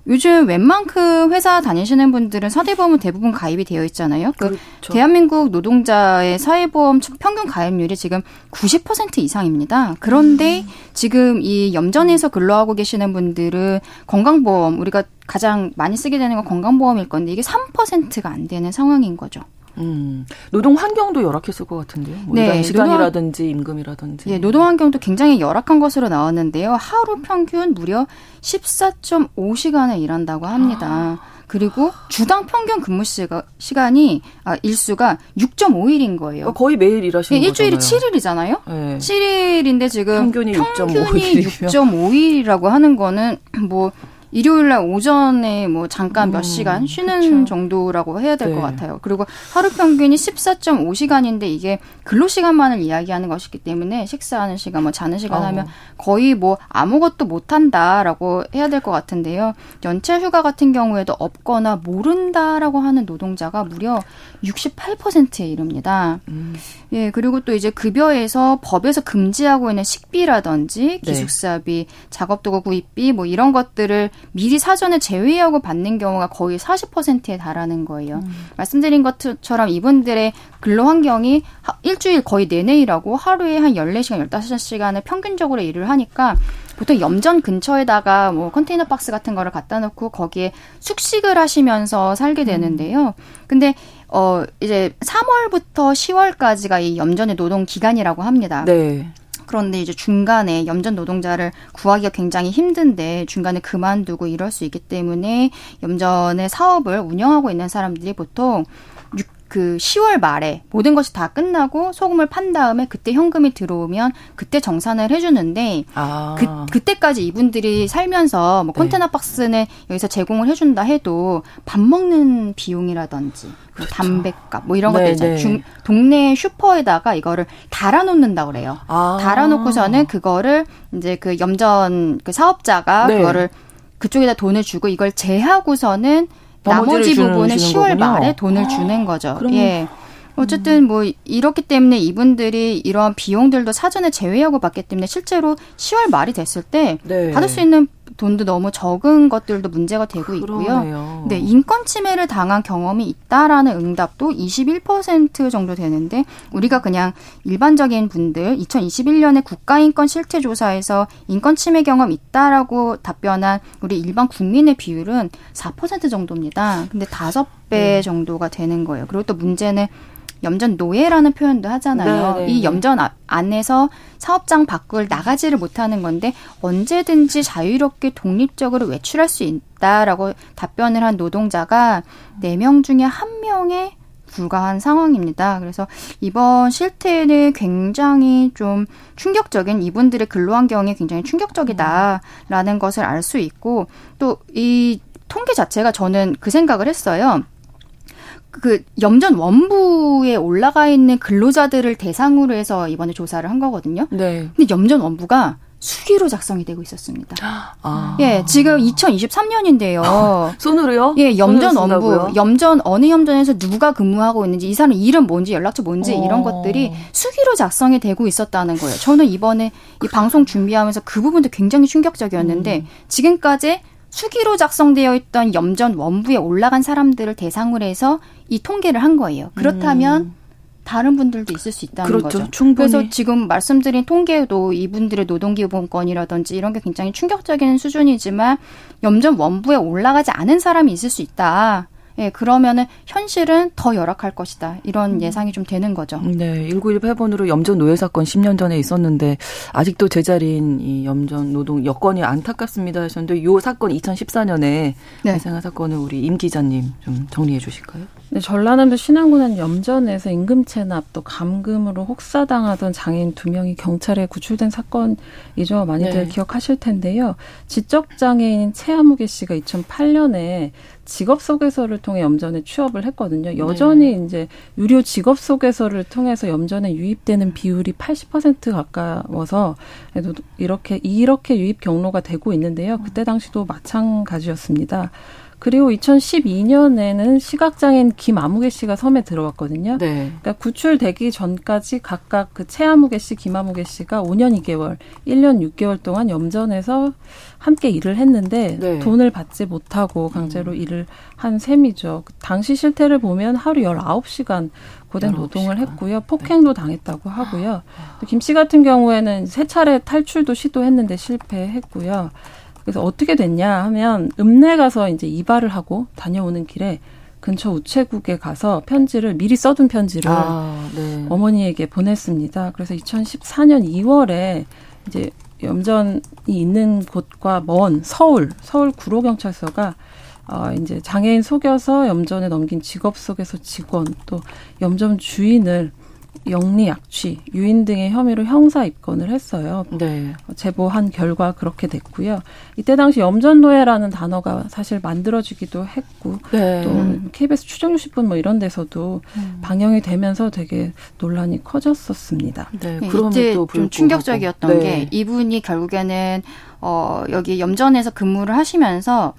요즘 웬만큼 회사 다니시는 분들은 사대보험은 대부분 가입이 되어 있잖아요. 그 그렇죠. 대한민국 노동자의 사회보험 평균 가입률이 지금 90% 이상입니다. 그런데 음. 지금 이 염전에서 근로하고 계시는 분들은 건강보험 우리가 가장 많이 쓰게 되는 건 건강보험일 건데 이게 3%가 안 되는 상황인 거죠. 음, 노동 환경도 열악했을 것 같은데요. 뭐 네, 시간이라든지 노동, 임금이라든지. 예, 노동 환경도 굉장히 열악한 것으로 나왔는데요. 하루 평균 무려 14.5시간을 일한다고 합니다. 아. 그리고 주당 평균 근무 시가, 시간이 아, 일수가 6.5일인 거예요. 거의 매일 일하시는 네, 일주일이 거잖아요. 7일이잖아요. 네. 7일인데 지금 평균이, 평균이 6.5일이라고 하는 거는 뭐 일요일 날 오전에 뭐 잠깐 몇 음, 시간 쉬는 그쵸. 정도라고 해야 될것 네. 같아요. 그리고 하루 평균이 14.5시간인데 이게 근로 시간만을 이야기하는 것이기 때문에 식사하는 시간, 뭐 자는 시간 어. 하면 거의 뭐 아무것도 못 한다라고 해야 될 것 같은데요. 연체 휴가 같은 경우에도 없거나 모른다라고 하는 노동자가 무려 68%에 이릅니다. 음. 예, 그리고 또 이제 급여에서 법에서 금지하고 있는 식비라든지 네. 기숙사비, 네. 작업도구 구입비 뭐 이런 것들을 미리 사전에 제외하고 받는 경우가 거의 40%에 달하는 거예요. 음. 말씀드린 것처럼 이분들의 근로 환경이 일주일 거의 내내 일하고 하루에 한 14시간, 15시간을 평균적으로 일을 하니까 보통 염전 근처에다가 뭐 컨테이너 박스 같은 거를 갖다 놓고 거기에 숙식을 하시면서 살게 음. 되는데요. 근데 어 이제 3월부터 10월까지가 이 염전의 노동 기간이라고 합니다. 네. 그런데 이제 중간에 염전 노동자를 구하기가 굉장히 힘든데 중간에 그만두고 이럴 수 있기 때문에 염전의 사업을 운영하고 있는 사람들이 보통 그 10월 말에 모든 것이 다 끝나고 소금을 판 다음에 그때 현금이 들어오면 그때 정산을 해주는데 아. 그 그때까지 이분들이 살면서 뭐 네. 컨테너 박스는 여기서 제공을 해준다 해도 밥 먹는 비용이라든지 뭐 그렇죠. 담배값 뭐 이런 것들 네, 있잖아요. 네. 중, 동네 슈퍼에다가 이거를 달아놓는다 그래요. 아. 달아놓고서는 그거를 이제 그 염전 그 사업자가 네. 그거를 그쪽에다 돈을 주고 이걸 제하고서는 나머지 부분은 10월 말에 돈을 아, 주는 거죠. 그럼... 예. 어쨌든 뭐 이렇기 때문에 이분들이 이런 비용들도 사전에 제외하고 받기 때문에 실제로 10월 말이 됐을 때 네. 받을 수 있는 돈도 너무 적은 것들도 문제가 되고 그러네요. 있고요. 네, 인권 침해를 당한 경험이 있다라는 응답도 21% 정도 되는데 우리가 그냥 일반적인 분들 2021년에 국가인권 실태 조사에서 인권 침해 경험 있다라고 답변한 우리 일반 국민의 비율은 4% 정도입니다. 근데 5배 네. 정도가 되는 거예요. 그리고 또 문제는 염전 노예라는 표현도 하잖아요. 네네. 네, 이 네. 염전 아, 안에서 사업장 밖을 나가지를 못하는 건데 언제든지 자유롭게 독립적으로 외출할 수 있다라고 답변을 한 노동자가 네 명 중에 한명에 불과한 상황입니다. 그래서 이번 실태는 굉장히 좀 충격적인 이분들의 근로 환경이 굉장히 충격적이다라는 것을 알 수 있고 또 이 통계 자체가 저는 그 생각을 했어요. 그 염전 원부에 올라가 있는 근로자들을 대상으로 해서 이번에 조사를 한 거거든요. 네. 근데 염전 원부가 수기로 작성이 되고 있었습니다. 아. 예, 지금 2023년인데요. 손으로요? 예, 염전 원부, 염전 어느 염전에서 누가 근무하고 있는지 이 사람 이름 뭔지 연락처 뭔지 어. 이런 것들이 수기로 작성이 되고 있었다는 거예요. 저는 이번에 이 방송 준비하면서 그 부분도 굉장히 충격적이었는데 음. 지금까지 수기로 작성되어 있던 염전 원부에 올라간 사람들을 대상으로 해서 이 통계를 한 거예요. 그렇다면 음. 다른 분들도 있을 수 있다는 그렇죠. 거죠. 충분히. 그래서 지금 말씀드린 통계도 이분들의 노동기본권이라든지 이런 게 굉장히 충격적인 수준이지만 염전 원부에 올라가지 않은 사람이 있을 수 있다. 예, 그러면은 현실은 더 열악할 것이다. 이런 음. 예상이 좀 되는 거죠. 네, 1918 8번으로 염전 노예 사건 10년 전에 있었는데 아직도 제자리인 이 염전 노동 여건이 안타깝습니다 하셨는데 요 사건 2014년에 네. 발생한 사건을 우리 임 기자님 좀 정리해 주실까요? 네, 전라남도 신안군은 염전에서 임금 체납 또 감금으로 혹사당하던 장애인 두 명이 경찰에 구출된 사건이죠. 많이들 네. 기억하실 텐데요. 지적 장애인 최아무개 씨가 2008년에 직업 소개서를 통해 염전에 취업을 했거든요. 여전히 네. 이제 유료 직업 소개서를 통해서 염전에 유입되는 비율이 80% 가까워서 이렇게 이렇게 유입 경로가 되고 있는데요. 그때 당시도 마찬가지였습니다. 그리고 2012년에는 시각장애인 김아무개 씨가 섬에 들어왔거든요. 네. 그러니까 구출되기 전까지 각각 그 최아무개 씨, 김아무개 씨가 5년 2개월, 1년 6개월 동안 염전에서 함께 일을 했는데 네. 돈을 받지 못하고 강제로 음. 일을 한 셈이죠. 그 당시 실태를 보면 하루 19시간 고된 19시간. 노동을 했고요. 폭행도 네. 당했다고 하고요. 아. 김씨 같은 경우에는 세 차례 탈출도 시도했는데 실패했고요. 그래서 어떻게 됐냐 하면 읍내 가서 이제 이발을 하고 다녀오는 길에 근처 우체국에 가서 편지를 미리 써둔 편지를 아, 네. 어머니에게 보냈습니다. 그래서 2014년 2월에 이제 염전이 있는 곳과 먼 서울 서울 구로경찰서가 어, 이제 장애인 속여서 염전에 넘긴 직업 속에서 직원 또 염전 주인을 영리 약취, 유인 등의 혐의로 형사 입건을 했어요. 네. 제보한 결과 그렇게 됐고요. 이때 당시 염전노예라는 단어가 사실 만들어지기도 했고 네. 또 KBS 추정 60분 뭐 이런 데서도 음. 방영이 되면서 되게 논란이 커졌었습니다. 네. 네 이때 좀 충격적이었던 네. 게 이분이 결국에는 어 여기 염전에서 근무를 하시면서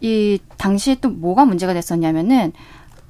이 당시에 또 뭐가 문제가 됐었냐면은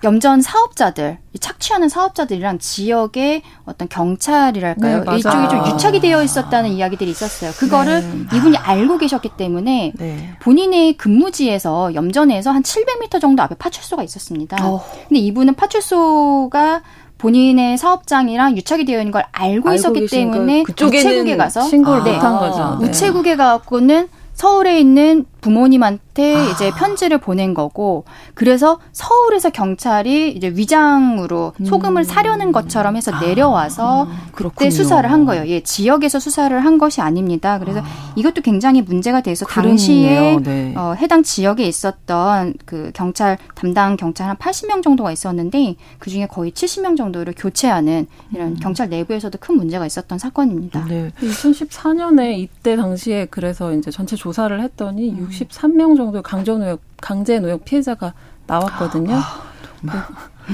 염전 사업자들, 착취하는 사업자들이랑 지역의 어떤 경찰이랄까요? 네, 이쪽이 좀 유착이 되어 있었다는 이야기들이 있었어요. 그거를 네. 이분이 알고 계셨기 때문에 네. 본인의 근무지에서 염전에서 한 700m 정도 앞에 파출소가 있었습니다. 어. 근데 이분은 파출소가 본인의 사업장이랑 유착이 되어 있는 걸 알고, 알고 있었기 때문에 우체국에 가서 신고를 네. 못한 거죠. 네. 우체국에 가고는 서울에 있는 부모님한테 아. 이제 편지를 보낸 거고 그래서 서울에서 경찰이 이제 위장으로 음. 소금을 사려는 것처럼 해서 아. 내려와서 아. 그때 수사를 한 거예요. 예, 지역에서 수사를 한 것이 아닙니다. 그래서 아. 이것도 굉장히 문제가 돼서 당시에 네. 어, 해당 지역에 있었던 그 경찰 담당 경찰 한 80명 정도가 있었는데 그 중에 거의 70명 정도를 교체하는 이런 음. 경찰 내부에서도 큰 문제가 있었던 사건입니다. 네. 2014년에 이때 당시에 그래서 이제 전체 조사를 했더니 음. 63명 정도 강제노역 강제노역 피해자가 나왔거든요. 아,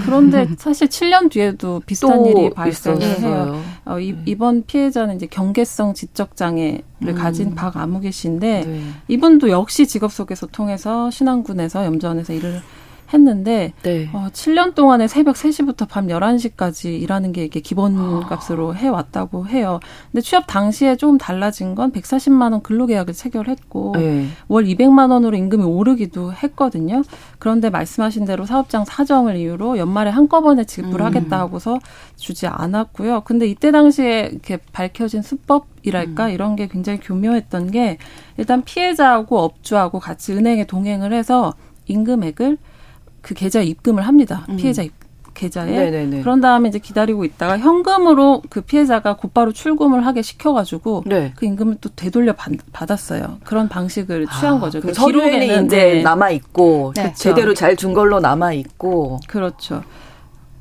그런데 사실 7년 뒤에도 비슷한 일이 발생해요. 어, 이, 네. 이번 피해자는 이제 경계성 지적 장애를 음. 가진 박아무개 씨인데 네. 이분도 역시 직업 소개서 통해서 신안군에서 염전에서 일을 했는데 네. 어, 7년 동안에 새벽 3시부터 밤 11시까지 일하는 게 이게 기본값으로 해 왔다고 해요. 근데 취업 당시에 조금 달라진 건 140만 원 근로계약을 체결했고 네. 월 200만 원으로 임금이 오르기도 했거든요. 그런데 말씀하신 대로 사업장 사정을 이유로 연말에 한꺼번에 지불하겠다 음. 하고서 주지 않았고요. 근데 이때 당시에 이렇게 밝혀진 수법 이랄까 음. 이런 게 굉장히 교묘했던 게 일단 피해자하고 업주하고 같이 은행에 동행을 해서 임금액을 그 계좌에 입금을 합니다. 음. 피해자 입, 계좌에. 네네네. 그런 다음에 이제 기다리고 있다가 현금으로 그 피해자가 곧바로 출금을 하게 시켜가지고 네. 그 임금을 또 되돌려 받, 았어요 그런 방식을 아, 취한 거죠. 그 서류에는 이제 네. 남아 있고 네. 제대로 잘 준 걸로 남아 있고. 그렇죠.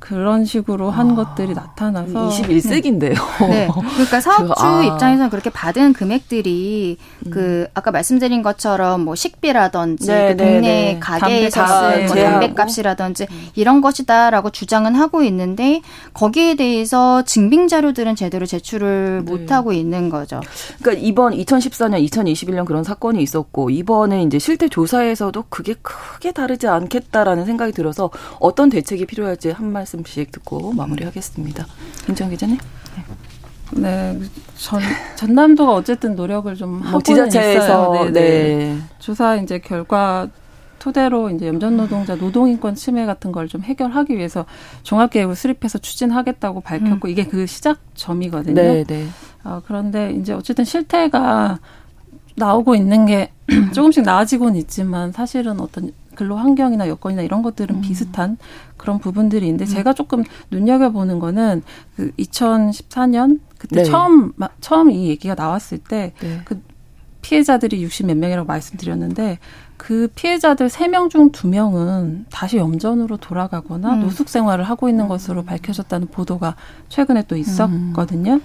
그런 식으로 한 아, 것들이 나타나서 21세기인데요. 네. *laughs* 그러니까 사업주 아. 입장에서는 그렇게 받은 금액들이 음. 그 아까 말씀드린 것처럼 뭐 식비라든지 네, 그 동네 네, 네. 가게에서 쓴뭐 담배값이라든지 음. 이런 것이다라고 주장은 하고 있는데 거기에 대해서 증빙 자료들은 제대로 제출을 네. 못 하고 있는 거죠. 그러니까 이번 2014년, 2021년 그런 사건이 있었고 이번에 이제 실태 조사에서도 그게 크게 다르지 않겠다라는 생각이 들어서 어떤 대책이 필요할지 한 말씀 말씀씩 듣고 마무리하겠습니다. 김정 기자님. 네. 네. 전, 전남도가 어쨌든 노력을 좀뭐 하고 지자체에서 있어요. 네, 네. 네. 조사 이제 결과 토대로 이제 염전 노동자 노동인권 침해 같은 걸 좀 해결하기 위해서 종합계획을 수립해서 추진하겠다고 밝혔고 음. 이게 그 시작점이거든요. 네, 네. 어, 그런데 이제 어쨌든 실태가 나오고 있는 게 *clears throat* 조금씩 나아지고는 있지만 사실은 어떤 근로 환경이나 여건이나 이런 것들은 음. 비슷한 그런 부분들이 있는데 음. 제가 조금 눈여겨 보는 거는 그 2014년 그때 네. 처음 처음 이 얘기가 나왔을 때그 네. 그 피해자들이 60 몇 명이라고 말씀드렸는데 그 피해자들 3명 중 2명은 다시 염전으로 돌아가거나 음. 노숙 생활을 하고 있는 것으로 밝혀졌다는 보도가 최근에 또 있었거든요. 음.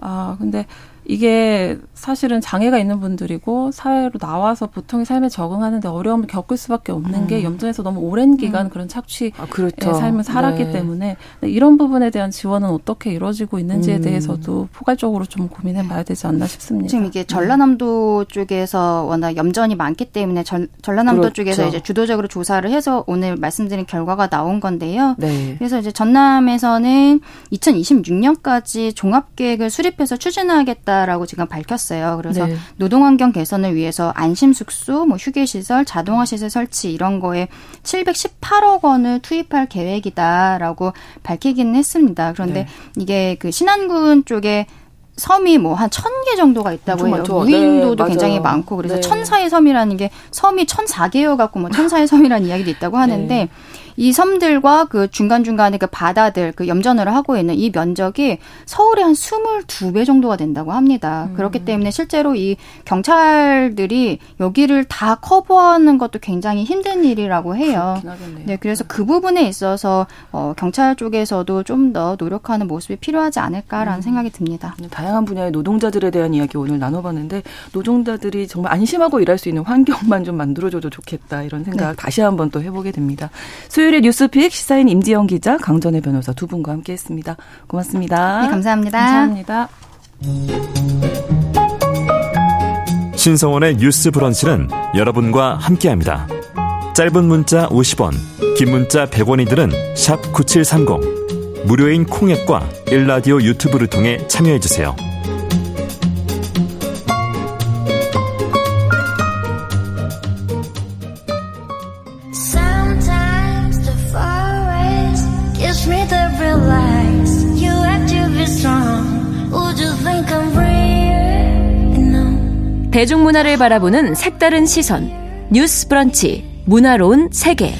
아, 근데 이게 사실은 장애가 있는 분들이고 사회로 나와서 보통의 삶에 적응하는데 어려움을 겪을 수밖에 없는 음. 게 염전에서 너무 오랜 기간 음. 그런 착취의 아, 그렇죠. 삶을 살았기 네. 때문에 이런 부분에 대한 지원은 어떻게 이루어지고 있는지에 음. 대해서도 포괄적으로 좀 고민해 봐야 되지 않나 싶습니다. 지금 이게 전라남도 쪽에서 워낙 염전이 많기 때문에 전, 전라남도 그렇죠. 쪽에서 이제 주도적으로 조사를 해서 오늘 말씀드린 결과가 나온 건데요. 네. 그래서 이제 전남에서는 2026년까지 종합 계획을 수립해서 추진하겠다 있다라고 지금 밝혔어요. 그래서 네. 노동 환경 개선을 위해서 안심 숙소, 뭐 휴게 시설, 자동화 시설 설치 이런 거에 718억 원을 투입할 계획이다라고 밝히기는 했습니다. 그런데 네. 이게 그 신안군 쪽에 섬이 뭐 한 천 개 정도가 있다고 해요. 많죠. 무인도도 네, 굉장히 많고 그래서 네. 천사의 섬이라는 게 섬이 천사 개여 갖고 뭐 천사의 섬이라는 이야기도 있다고 하는데 네. 이 섬들과 그 중간중간에 그 바다들 그 염전을 하고 있는 이 면적이 서울의 한 22배 정도가 된다고 합니다. 음. 그렇기 때문에 실제로 이 경찰들이 여기를 다 커버하는 것도 굉장히 힘든 일이라고 해요. 네, 그래서 그 부분에 있어서 어 경찰 쪽에서도 좀 더 노력하는 모습이 필요하지 않을까라는 음. 생각이 듭니다. 네, 다양한 분야의 노동자들에 대한 이야기 오늘 나눠봤는데 노동자들이 정말 안심하고 일할 수 있는 환경만 좀 만들어줘도 좋겠다 이런 생각 네. 다시 한번 또 해보게 됩니다. 수 요일의 뉴스픽 시사인 임지영 기자, 강전혜 변호사 두 분과 함께했습니다. 고맙습니다. 네, 감사합니다. 감사합니다. 신성원의 뉴스 브런치는 여러분과 함께합니다. 짧은 문자 50원, 긴 문자 100원이들은 9730. 무료인 콩앱과 일라디오 유튜브를 통해 참여해주세요. 대중문화를 바라보는 색다른 시선 뉴스 브런치 문화로운 세계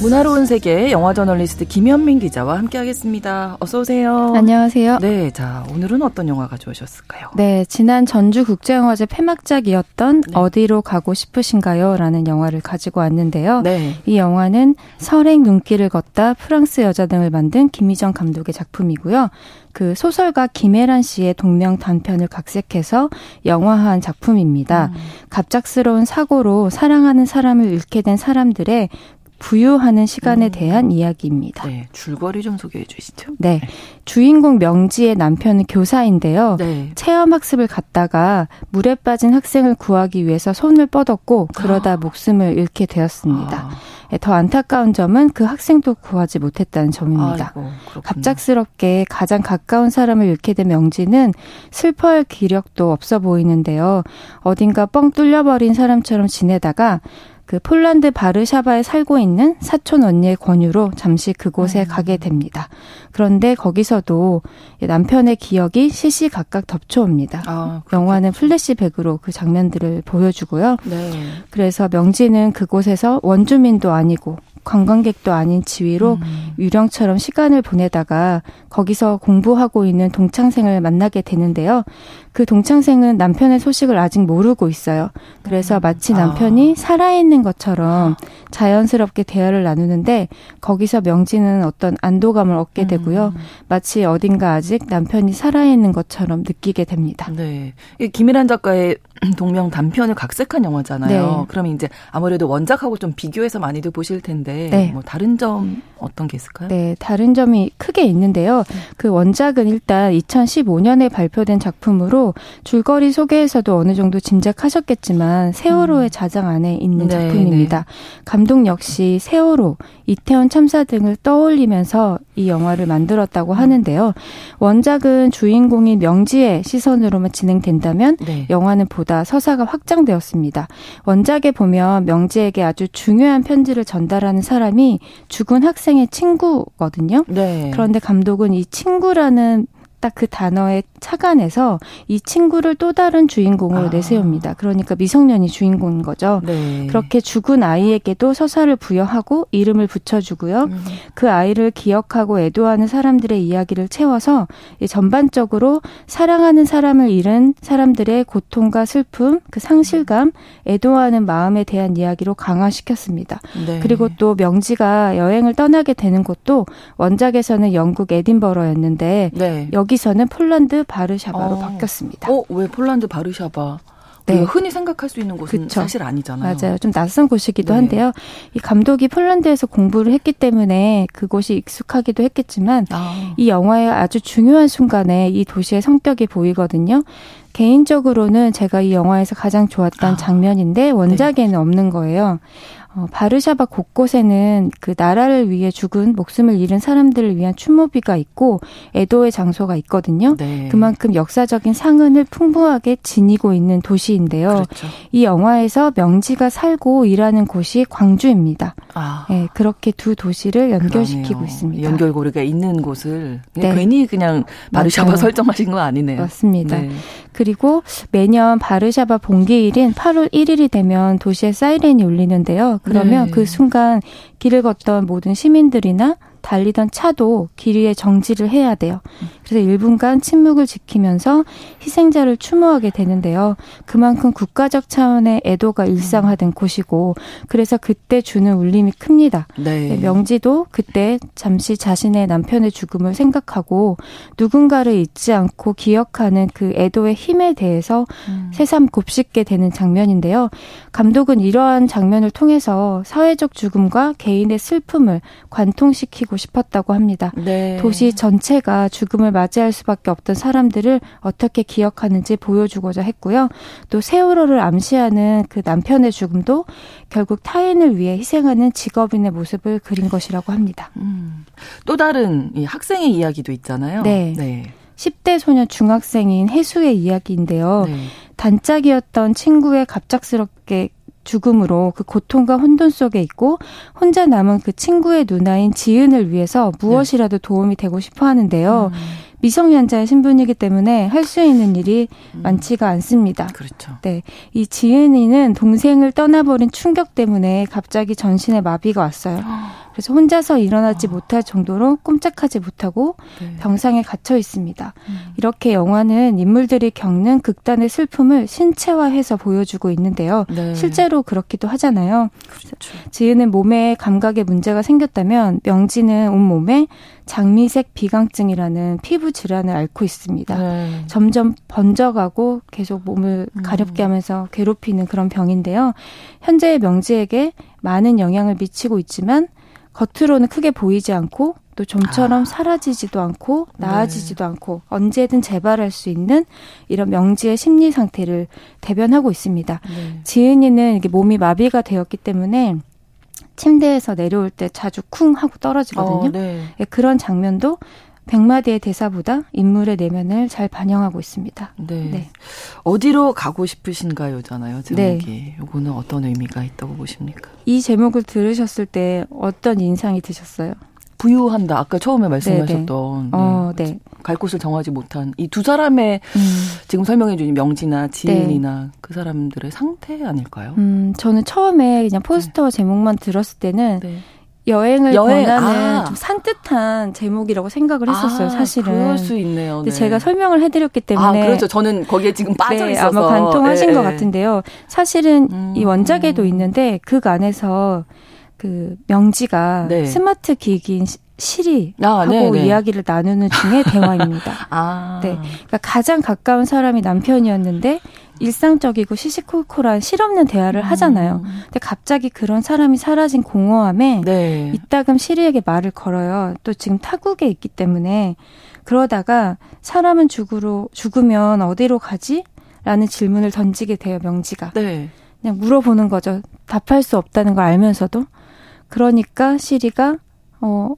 문화로운 세계 영화 저널리스트 김현민 기자와 함께하겠습니다. 어서 오세요. 안녕하세요. 네, 자 오늘은 어떤 영화 가져오셨을까요? 네, 지난 전주 국제영화제 폐막작이었던 네. 어디로 가고 싶으신가요?라는 영화를 가지고 왔는데요. 네. 이 영화는 설행 눈길을 걷다 프랑스 여자 등을 만든 김희정 감독의 작품이고요. 그 소설가 김혜란 씨의 동명 단편을 각색해서 영화화한 작품입니다. 음. 갑작스러운 사고로 사랑하는 사람을 잃게 된 사람들의 부유하는 시간에 음. 대한 이야기입니다. 네, 줄거리 좀 소개해 주시죠. 네. 네. 주인공 명지의 남편은 교사인데요. 네. 체험 학습을 갔다가 물에 빠진 학생을 구하기 위해서 손을 뻗었고 그러다 아. 목숨을 잃게 되었습니다. 아. 네, 더 안타까운 점은 그 학생도 구하지 못했다는 점입니다. 아이고, 갑작스럽게 가장 가까운 사람을 잃게 된 명지는 슬퍼할 기력도 없어 보이는데요. 어딘가 뻥 뚫려버린 사람처럼 지내다가 그 폴란드 바르샤바에 살고 있는 사촌 언니의 권유로 잠시 그곳에 음. 가게 됩니다. 그런데 거기서도 남편의 기억이 시시각각 덮쳐옵니다. 아, 영화는 플래시백으로 그 장면들을 보여주고요. 네. 그래서 명지는 그곳에서 원주민도 아니고 관광객도 아닌 지위로 음. 유령처럼 시간을 보내다가 거기서 공부하고 있는 동창생을 만나게 되는데요. 그 동창생은 남편의 소식을 아직 모르고 있어요. 그래서 음. 마치 남편이 아. 살아있는 것처럼 자연스럽게 대화를 나누는데 거기서 명지는 어떤 안도감을 얻게 되고요. 음. 마치 어딘가 아직 남편이 살아있는 것처럼 느끼게 됩니다. 네. 김일한 작가의 *clears throat* 동명 단편을 각색한 영화잖아요. 네. 그러면 이제 아무래도 원작하고 좀 비교해서 많이들 보실 텐데 네. 뭐 다른 점 어떤 게 있을까요? 네, 다른 점이 크게 있는데요. 그 원작은 일단 2015년에 발표된 작품으로 줄거리 소개에서도 어느 정도 짐작하셨겠지만 세월호의 음. 자장 안에 있는 네, 작품입니다. 네. 감독 역시 세월호, 이태원 참사 등을 떠올리면서 이 영화를 만들었다고 음. 하는데요. 원작은 주인공인 명지의 시선으로만 진행된다면 네. 영화는 보다 서사가 확장되었습니다. 원작에 보면 명지에게 아주 중요한 편지를 전달하는 사람이 죽은 학생의 친구거든요. 네. 그런데 감독은 이 친구라는 딱 그 단어에 착안해서 이 친구를 또 다른 주인공으로 아. 내세웁니다. 그러니까 미성년이 주인공인 거죠. 네. 그렇게 죽은 아이에게도 서사를 부여하고 이름을 붙여주고요. 음. 그 아이를 기억하고 애도하는 사람들의 이야기를 채워서 전반적으로 사랑하는 사람을 잃은 사람들의 고통과 슬픔, 그 상실감, 애도하는 마음에 대한 이야기로 강화시켰습니다. 네. 그리고 또 명지가 여행을 떠나게 되는 곳도 원작에서는 영국 에딘버러였는데 네. 여기 서는 폴란드 바르샤바로 어. 바뀌었습니다. 어, 왜 폴란드 바르샤바? 네. 흔히 생각할 수 있는 곳은 그쵸. 사실 아니잖아요. 맞아요. 좀 낯선 곳이기도 네. 한데요. 이 감독이 폴란드에서 공부를 했기 때문에 그곳이 익숙하기도 했겠지만 아. 이 영화의 아주 중요한 순간에 이 도시의 성격이 보이거든요. 개인적으로는 제가 이 영화에서 가장 좋았던 아. 장면인데 원작에는 네. 없는 거예요. 어, 바르샤바 곳곳에는 그 나라를 위해 죽은 목숨을 잃은 사람들을 위한 추모비가 있고 애도의 장소가 있거든요. 네. 그만큼 역사적인 상흔을 풍부하게 지니고 있는 도시인데요. 그렇죠. 이 영화에서 명지가 살고 일하는 곳이 광주입니다. 아. 네, 그렇게 두 도시를 연결시키고 그러네요. 있습니다. 연결고리가 있는 곳을 네. 괜히 그냥 바르샤바 맞아요. 설정하신 건 아니네요. 맞습니다. 네. 그리고 매년 바르샤바 봉기일인 8월 1일이 되면 도시에 사이렌이 울리는데요. 그러면 네. 그 순간 길을 걷던 모든 시민들이나 달리던 차도 길 위에 정지를 해야 돼요. 그래서 1분간 침묵을 지키면서 희생자를 추모하게 되는데요. 그만큼 국가적 차원의 애도가 일상화된 곳이고 그래서 그때 주는 울림이 큽니다. 네. 네. 명지도 그때 잠시 자신의 남편의 죽음을 생각하고 누군가를 잊지 않고 기억하는 그 애도의 힘에 대해서 음. 새삼 곱씹게 되는 장면인데요. 감독은 이러한 장면을 통해서 사회적 죽음과 개인의 슬픔을 관통시키고 싶었다고 합니다. 네. 도시 전체가 죽음을 맞이할 수밖에 없던 사람들을 어떻게 기억하는지 보여주고자 했고요. 또 세월호를 암시하는 그 남편의 죽음도 결국 타인을 위해 희생하는 직업인의 모습을 그린 것이라고 합니다. 음. 또 다른 이 학생의 이야기도 있잖아요. 네. 네. 10대 소녀 중학생인 해수의 이야기인데요. 네. 단짝이었던 친구의 갑작스럽게 죽음으로 그 고통과 혼돈 속에 있고 혼자 남은 그 친구의 누나인 지은을 위해서 무엇이라도 도움이 되고 싶어 하는데요. 음. 미성년자의 신분이기 때문에 할 수 있는 일이 음. 많지가 않습니다. 그렇죠. 네. 이 지은이는 동생을 떠나버린 충격 때문에 갑자기 전신에 마비가 왔어요. 그래서 혼자서 일어나지 아. 못할 정도로 꼼짝하지 못하고 네. 병상에 갇혀 있습니다. 음. 이렇게 영화는 인물들이 겪는 극단의 슬픔을 신체화해서 보여주고 있는데요. 네. 실제로 그렇기도 하잖아요. 그렇죠. 지은은 몸에 감각에 문제가 생겼다면 명지는 온몸에 장미색 비강증이라는 피부 질환을 앓고 있습니다. 네. 점점 번져가고 계속 몸을 음. 가렵게 하면서 괴롭히는 그런 병인데요. 현재의 명지에게 많은 영향을 미치고 있지만 겉으로는 크게 보이지 않고 또 좀처럼 아. 사라지지도 않고 나아지지도 네. 않고 언제든 재발할 수 있는 이런 명지의 심리 상태를 대변하고 있습니다. 네. 지은이는 이게 몸이 마비가 되었기 때문에 침대에서 내려올 때 자주 쿵 하고 떨어지거든요. 어, 네. 예, 그런 장면도 백마디의 대사보다 인물의 내면을 잘 반영하고 있습니다. 네. 네. 어디로 가고 싶으신가요잖아요, 제목이. 네. 요거는 어떤 의미가 있다고 보십니까? 이 제목을 들으셨을 때 어떤 인상이 드셨어요? 부유한다. 아까 처음에 말씀하셨던 네, 어, 네. 갈 곳을 정하지 못한 이 두 사람의 음. 지금 설명해 주신 명지나 지은이나 네. 그 사람들의 상태 아닐까요? 음, 저는 처음에 그냥 포스터 네. 제목만 들었을 때는 네. 여행을 여행, 권하는 아. 좀 산뜻한 제목이라고 생각을 했었어요, 아, 사실은. 그럴 수 있네요. 근데 제가 설명을 해드렸기 때문에. 아, 그렇죠. 저는 거기에 지금 빠져 네, 있어서. 아마 관통하신 네, 것 같은데요. 사실은 음. 이 원작에도 있는데 그 안에서 그 명지가 네. 스마트 기기인 시리 아, 하고 네네. 네. 이야기를 나누는 중에 *laughs* 대화입니다. 아. 네. 그러니까 가장 가까운 사람이 남편이었는데 일상적이고 시시콜콜한 실없는 대화를 음. 하잖아요. 근데 갑자기 그런 사람이 사라진 공허함에 네. 이따금 시리에게 말을 걸어요. 또 지금 타국에 있기 때문에 그러다가 사람은 죽으로 죽으면 어디로 가지? 라는 질문을 던지게 돼요, 명지가. 네. 그냥 물어보는 거죠. 답할 수 없다는 걸 알면서도. 그러니까 시리가 어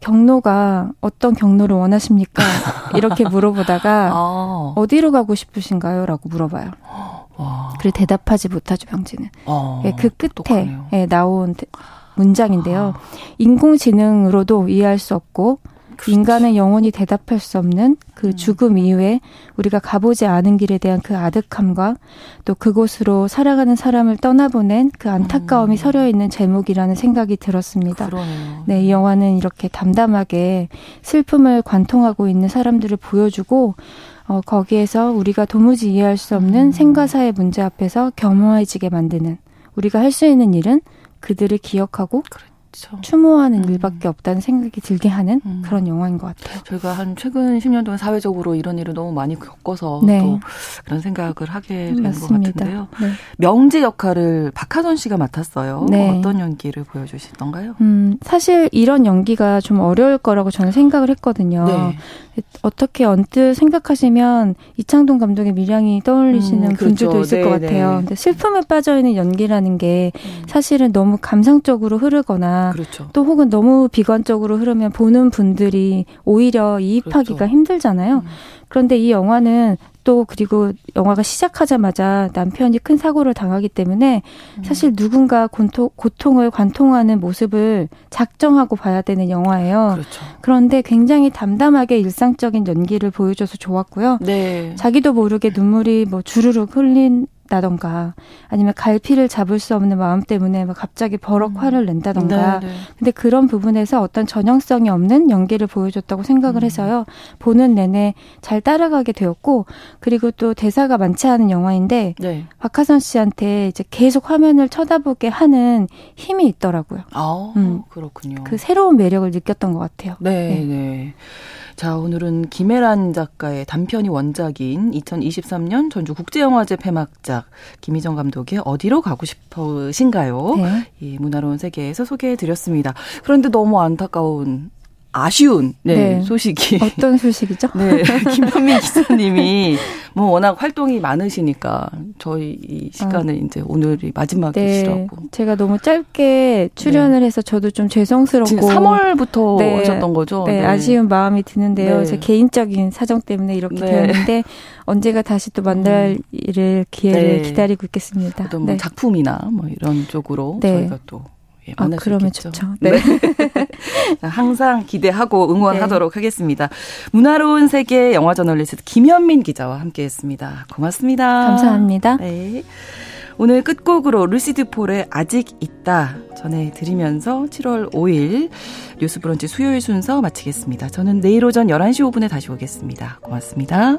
경로가 어떤 경로를 원하십니까? 이렇게 *laughs* 물어보다가 아. 어디로 가고 싶으신가요? 라고 물어봐요. 와. 그래 대답하지 못하죠, 병지는. 아. 예, 그 끝에 예, 나온 문장인데요. 아. 인공지능으로도 이해할 수 없고 그렇지. 인간은 영원히 대답할 수 없는 그 음. 죽음 이후에 우리가 가보지 않은 길에 대한 그 아득함과 또 그곳으로 살아가는 사람을 떠나보낸 그 안타까움이 음. 서려 있는 제목이라는 생각이 들었습니다. 그러네요. 네, 이 영화는 이렇게 담담하게 슬픔을 관통하고 있는 사람들을 보여주고 어, 거기에서 우리가 도무지 이해할 수 없는 음. 생과 사의 문제 앞에서 겸허해지게 만드는 우리가 할 수 있는 일은 그들을 기억하고 그래. 그렇죠. 추모하는 음. 일밖에 없다는 생각이 들게 하는 음. 그런 영화인 것 같아요. 저희가 한 최근 10년 동안 사회적으로 이런 일을 너무 많이 겪어서 네. 또 그런 생각을 하게 되는 것 같은데요. 네. 명지 역할을 박하선 씨가 맡았어요. 네. 어떤 연기를 보여주시던가요? 음, 사실 이런 연기가 좀 어려울 거라고 저는 생각을 했거든요. 네. 어떻게 언뜻 생각하시면 이창동 감독의 미량이 떠올리시는 음, 그렇죠. 분들도 있을 네, 것 같아요. 네. 슬픔에 빠져 있는 연기라는 게 음. 사실은 너무 감성적으로 흐르거나 그렇죠. 또 혹은 너무 비관적으로 흐르면 보는 분들이 오히려 이입하기가 그렇죠. 힘들잖아요. 음. 그런데 이 영화는 또 그리고 영화가 시작하자마자 남편이 큰 사고를 당하기 때문에 음. 사실 누군가 고통, 고통을 관통하는 모습을 작정하고 봐야 되는 영화예요. 그렇죠. 그런데 굉장히 담담하게 일상적인 연기를 보여줘서 좋았고요. 네. 자기도 모르게 눈물이 뭐 주르륵 흘린 다던가 아니면 갈피를 잡을 수 없는 마음 때문에 막 갑자기 버럭 음. 화를 낸다던가. 네, 네. 근데 그런 부분에서 어떤 전형성이 없는 연기를 보여줬다고 생각을 음. 해서요. 보는 내내 잘 따라가게 되었고 그리고 또 대사가 많지 않은 영화인데 네. 박하선 씨한테 이제 계속 화면을 쳐다보게 하는 힘이 있더라고요. 아, 음. 그렇군요. 그 새로운 매력을 느꼈던 것 같아요. 네, 네. 네. 자, 오늘은 김혜란 작가의 단편이 원작인 2023년 전주 국제영화제 폐막작 김희정 감독의 어디로 가고 싶으신가요? 네. 이 문화로운 세계에서 소개해 드렸습니다. 그런데 너무 안타까운 아쉬운 네, 네, 소식이 어떤 소식이죠? *laughs* 네, 김현민 기자님이 뭐 워낙 활동이 많으시니까 저희 이 시간을 어. 이제 오늘이 마지막이시라고. 네, 제가 너무 짧게 출연을 네. 해서 저도 좀 죄송스럽고 3월부터 네, 하셨던 거죠? 네, 네, 아쉬운 마음이 드는데요. 네. 제 개인적인 사정 때문에 이렇게 되었는데 언제가 다시 또 만날 음. 일을 기회를 기다리고 있겠습니다. 어떤 뭐 작품이나 뭐 이런 쪽으로 저희가 또 예, 아, 만날 아, 수 그러면 있겠죠. 좋죠. 네. 네. *laughs* 항상 기대하고 응원하도록 네. 하겠습니다. 문화로운 세계 영화 저널리스트 김현민 기자와 함께했습니다. 고맙습니다. 감사합니다. 네. 오늘 끝곡으로 루시드 폴의 아직 있다 전해드리면서 7월 5일 뉴스 브런치 수요일 순서 마치겠습니다. 저는 내일 오전 11시 5분에 다시 오겠습니다. 고맙습니다.